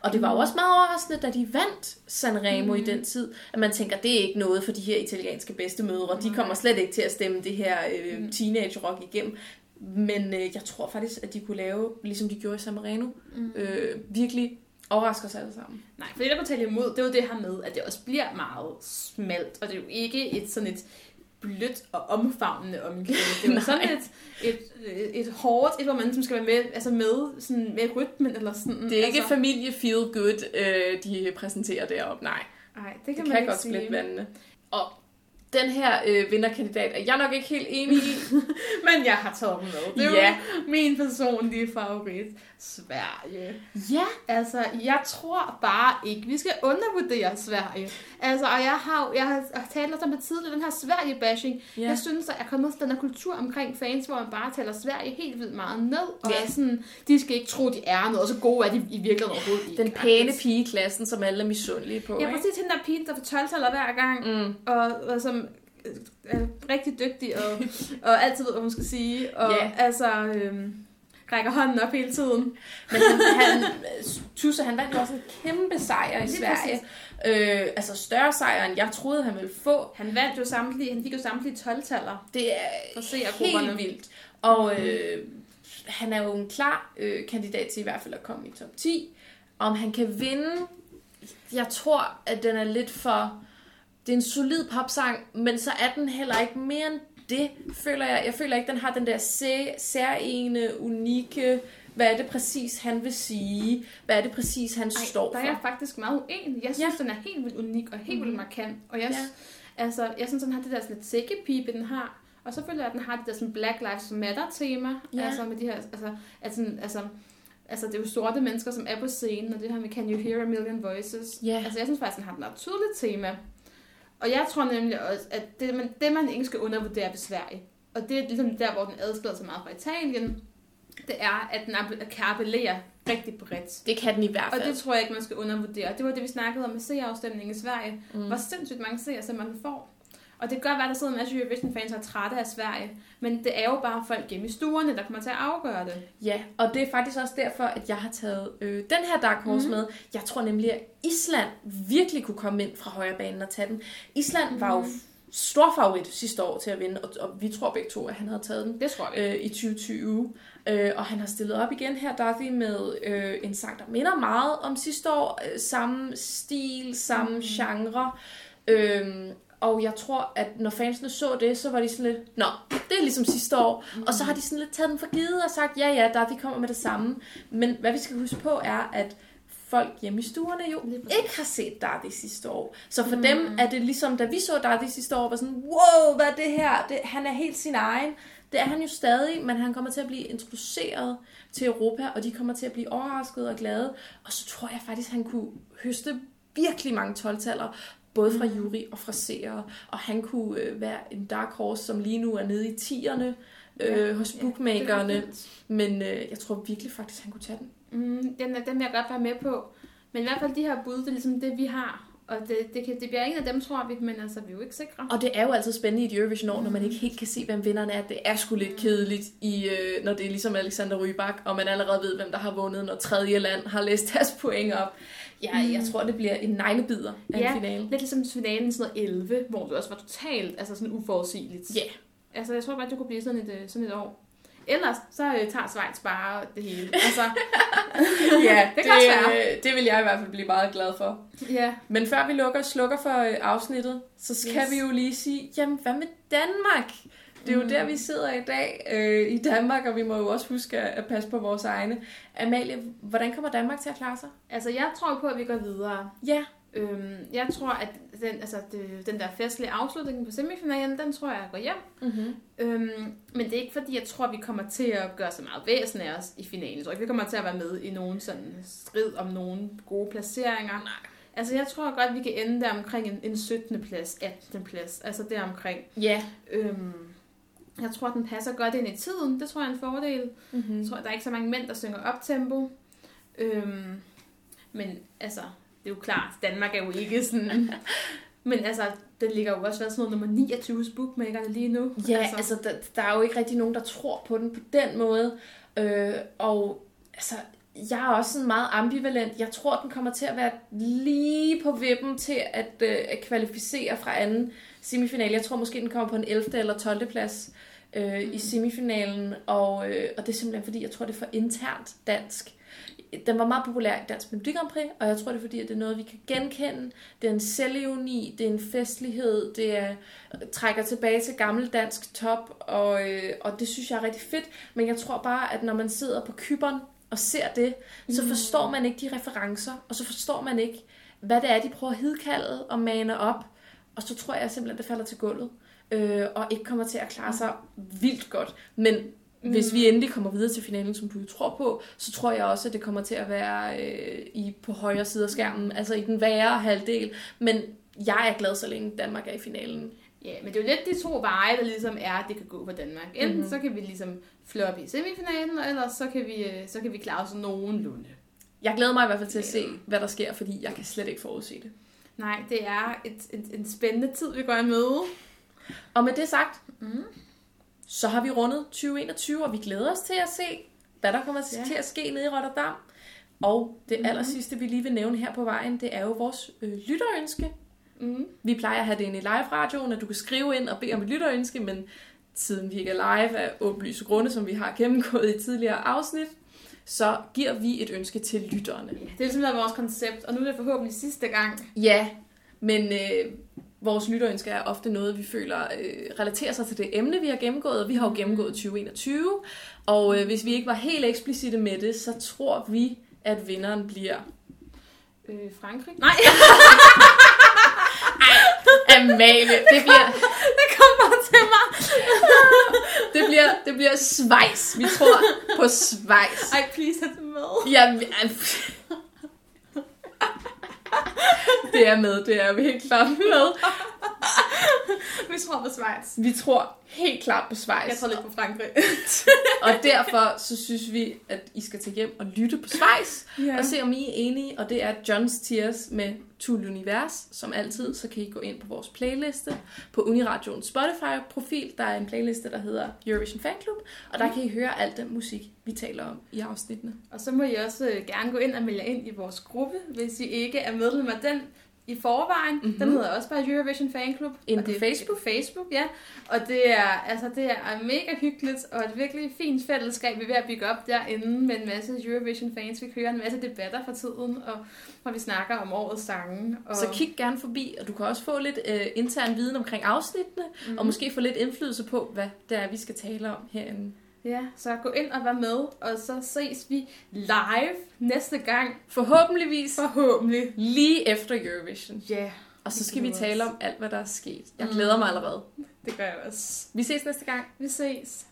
Og det var jo også meget overraskende, da de vandt Sanremo mm. i den tid, at man tænker, det er ikke noget for de her italienske bedstemødre. De kommer slet ikke til at stemme det her øh, mhm. teenage-rock igennem. Men øh, jeg tror faktisk, at de kunne lave, ligesom de gjorde i San Marino, mm. øh, virkelig overrasker os alle sammen. Nej, for det, der kunne tale imod, det er jo det her med, at det også bliver meget smalt, og det er jo ikke et sådan et blødt og omfavnende omkvæd. Det var sådan et, et, et, et hårdt, et hvor man ligesom skal være med, altså med, sådan med rytmen, eller sådan. Det er ikke altså, familie feel good, øh, de præsenterer deroppe, nej. Nej, det kan Det man kan ikke godt sige. splitte vandene. Og den her øh, vinderkandidat er jeg nok ikke helt enig i. Men jeg har taget dem med. Det er Ja. jo min personlige favorit. Sverige. ja, Altså, jeg tror bare ikke, vi skal undervurdere Sverige. Altså, og jeg har, jeg har talt om det tidligere, den her Sverige-bashing. Ja. Jeg synes, at jeg er kommet til den her kultur omkring fans, hvor man bare taler Sverige helt vildt meget ned. Og Ja. er sådan, de skal ikke tro, de er noget, og så gode er de i virkeligheden overhovedet ikke. den pæne pige i klassen, som alle er misundelige på. Ja, præcis hende der pige, der får 12 hver gang, Mm. og, og som er rigtig dygtig, og, og altid ved, hvad hun skal sige, og Ja. altså øhm, rækker hånden op hele tiden. Men han, Tusse, han vandt også en kæmpe sejr i Lige Sverige. Øh, altså større sejr, end jeg troede, han ville få. Han vandt jo samtlige, han fik jo samtlige 12-taller. Det er helt vildt. Og øh, han er jo en klar øh, kandidat til i hvert fald at komme i top 10. Om han kan vinde, jeg tror, at den er lidt for... Det er en solid popsang, men så er den heller ikke mere end det, føler jeg. Jeg føler ikke, den har den der sæ- unikke... Hvad er det præcis, han vil sige? Hvad er det præcis, han Ej, står der for? er jeg faktisk meget uenig. Jeg synes, ja. den er helt vildt unik og helt vildt markant. Og jeg, Ja. altså, jeg synes, den har det der sådan lidt sækkepipe, den har. Og så føler jeg, at den har det der sådan Black Lives Matter-tema. Ja. Altså med de her, altså, altså, altså, altså det er jo sorte mennesker, som er på scenen, og det her med Can You Hear a Million Voices. Ja. Altså jeg synes faktisk, den har et meget tydeligt tema. Og jeg tror nemlig også, at det, man, det man ikke skal undervurdere ved Sverige, og det er ligesom der, hvor den adskiller sig meget fra Italien, det er, at den kan appellere rigtig bredt. Det kan den i hvert Og fald. det tror jeg ikke, man skal undervurdere. Det var det, vi snakkede om med seerafstemningen i Sverige. Mm. Hvor sindssygt mange seere, som man får. Og det kan godt være, at der sidder en masse Eurovision-fans, der er trætte af Sverige. Men det er jo bare folk hjemme i stuerne, der kommer til at afgøre det. Ja, og det er faktisk også derfor, at jeg har taget øh, den her Dark Horse mm. med. Jeg tror nemlig, at Island virkelig kunne komme ind fra højre banen og tage den. Island mm. var jo Mhm. stor favorit sidste år til at vinde, og, og vi tror begge to, at han havde taget den Det tror jeg. øh, i 2020. Øh, og han har stillet op igen her, Dorothy, med øh, en sang, der minder meget om sidste år. Øh, samme stil, samme mm. genre. Øh, og jeg tror, at når fansene så det, så var de sådan lidt, nå, det er ligesom sidste år. Mm. Og så har de sådan lidt taget den for givet og sagt, ja ja, Dorothy kommer med det samme. Men hvad vi skal huske på er, at folk hjemme i stuerne jo ikke har set Darty sidste år. Så for mm. Dem er det ligesom, da vi så Darty sidste år, var sådan, wow, hvad er det her? Det, han er helt sin egen. Det er han jo stadig, men han kommer til at blive introduceret til Europa, og de kommer til at blive overrasket og glade. Og så tror jeg faktisk, han kunne høste virkelig mange 12 både fra jury og fra seere. Og han kunne øh, være en dark horse, som lige nu er nede i tierne øh, hos bookmakerne. er men øh, jeg tror virkelig faktisk, han kunne tage den. Mm, den, er- den vil jeg godt være med på. Men i hvert fald de her bud, det er ligesom det, vi har. Og det, det, kan, det bliver ingen af dem, tror vi, men altså, vi er jo ikke sikre. Og det er jo altid spændende i et Eurovision-år, når man ikke helt kan se, hvem vinderen er. Det er sgu lidt kedeligt, i, øh, når det er ligesom Alexander Rybak, og man allerede ved, hvem der har vundet, når tredje land har læst deres point op. Ja, Mm. jeg tror, det bliver en neglebider af Ja, en finale. Lidt ligesom finalen sådan noget 11, hvor det også var totalt altså sådan uforudsigeligt. Ja. Altså, jeg tror bare, det kunne blive sådan et, øh, sådan et år. Ellers, så øh, tager Schweiz bare det hele. Altså, ja, det kan også være. det, det vil jeg i hvert fald blive meget glad for. ja. Men før vi lukker slukker for øh, afsnittet, så skal yes. vi jo lige sige, jamen hvad med Danmark? Det er jo Mm. der, vi sidder i dag øh, i Danmark, og vi må jo også huske at, at passe på vores egne. Amalie, hvordan kommer Danmark til at klare sig? Altså, jeg tror på, at vi går videre. Ja, Øhm, jeg tror, at den, altså, det, den der festlige afslutning på semifinalen, den tror jeg går hjem. mm-hmm. Øhm, men det er ikke fordi, jeg tror, vi kommer til at gøre så meget væsen af os i finalen. Jeg tror ikke, vi kommer til at være med i nogen sådan strid om nogle gode placeringer. Nej. Altså, jeg tror godt, vi kan ende der omkring en, en 17. plads, 18. plads. Altså der omkring. ja. Øhm, jeg tror, den passer godt ind i tiden. Det tror jeg er en fordel. Mm-hmm. Jeg tror, der er ikke så mange mænd, der synger op tempo. Øhm, men altså, det er jo klart, Danmark er jo ikke sådan... men altså, den ligger jo også været sådan noget nummer 29 hos bookmakerne lige nu. Ja, altså, altså der, der er jo ikke rigtig nogen, der tror på den på den måde. Øh, og altså, jeg er også sådan meget ambivalent. Jeg tror, den kommer til at være lige på vippen til at, øh, at kvalificere fra anden semifinal. Jeg tror måske, den kommer på en 11. eller 12. plads øh, mm. i semifinalen. Og, øh, og det er simpelthen fordi, jeg tror, det er for internt dansk. Den var meget populær i Dansk Melodi Grand Prix, og jeg tror, det er fordi, at det er noget, vi kan genkende. Det er en selvironi, det er en festlighed, det er, trækker tilbage til gammel dansk top, og, øh, og det synes jeg er rigtig fedt. Men jeg tror bare, at når man sidder på kyberen og ser det, så forstår man ikke de referencer, og så forstår man ikke, hvad det er, de prøver at hidkalde og mane op. Og så tror jeg simpelthen, det falder til gulvet, øh, og ikke kommer til at klare sig vildt godt. Men hvis vi endelig kommer videre til finalen, som du tror på, så tror jeg også, at det kommer til at være øh, i på højre side af skærmen, altså i den værre halvdel. Men jeg er glad, så længe Danmark er i finalen. Ja, men det er jo lidt de to veje, der ligesom er, at det kan gå for Danmark. Enten mm-hmm. så kan vi ligesom floppe i semifinalen, eller så kan vi, øh, så kan vi klare os nogenlunde. Jeg glæder mig i hvert fald til at se, hvad der sker, fordi jeg kan slet ikke forudse det. Nej, det er et, et, en spændende tid, vi går i møde. Og med det sagt, Mm. Så har vi rundet 2021, og vi glæder os til at se, hvad der kommer Ja. til at ske nede i Rotterdam. Og det aller sidste, vi lige vil nævne her på vejen, det er jo vores øh, lytterønske. Mm. Vi plejer at have det inde i live-radioen, at du kan skrive ind og bede om et lytterønske, men siden vi ikke er live af åbenlyse grunde, som vi har gennemgået i tidligere afsnit, så giver vi et ønske til lytterne. Ja, det er ligesom været vores koncept, og nu er det forhåbentlig sidste gang. Ja, men øh, vores lytterønsker er ofte noget, vi føler øh, relaterer sig til det emne, vi har gennemgået, vi har jo gennemgået 2021. Og øh, hvis vi ikke var helt eksplicite med det, så tror vi, at vinderen bliver Øh, Frankrig? Nej, Amalie. Det bliver, det kom bare til mig. det bliver, det bliver Schweiz. Vi tror på Schweiz. Ej, please, have det med. Ja, vi- det er med, det er vi helt klart med. Vi tror på Schweiz. Vi tror helt klart på Schweiz. Jeg tror lidt på Frankrig. Og derfor så synes vi, at I skal tage hjem og lytte på Schweiz, Ja. og se om I er enige. Og det er John's Tears med Tool Univers. Som altid, så kan I gå ind på vores playliste på Uniradioens Spotify-profil. Der er en playliste, der hedder Eurovision Fan Club, og der kan I høre al den musik, vi taler om i afsnittene. Og så må I også øh, gerne gå ind og melde ind i vores gruppe, hvis I ikke er medlem af den i forvejen. Mhm. Mm-hmm. Den hedder også bare Eurovision Fan Club. Inde og på Facebook. Facebook, ja. Og det er, altså, det er mega hyggeligt, og et virkelig fint fællesskab, vi er ved at bygge op derinde med en masse Eurovision-fans. Vi kører en masse debatter for tiden, og hvor vi snakker om årets sange. Og... Så kig gerne forbi, og du kan også få lidt øh, intern viden omkring afsnittene, mm. og måske få lidt indflydelse på, hvad det er, vi skal tale om herinde. Ja, så gå ind og vær med, og så ses vi live næste gang. Forhåbentligvis Forhåbentlig. lige efter Eurovision. Ja, yeah, Og så skal vi tale om alt, hvad der er sket. Jeg glæder mig allerede. det gør jeg også. Vi ses næste gang. Vi ses.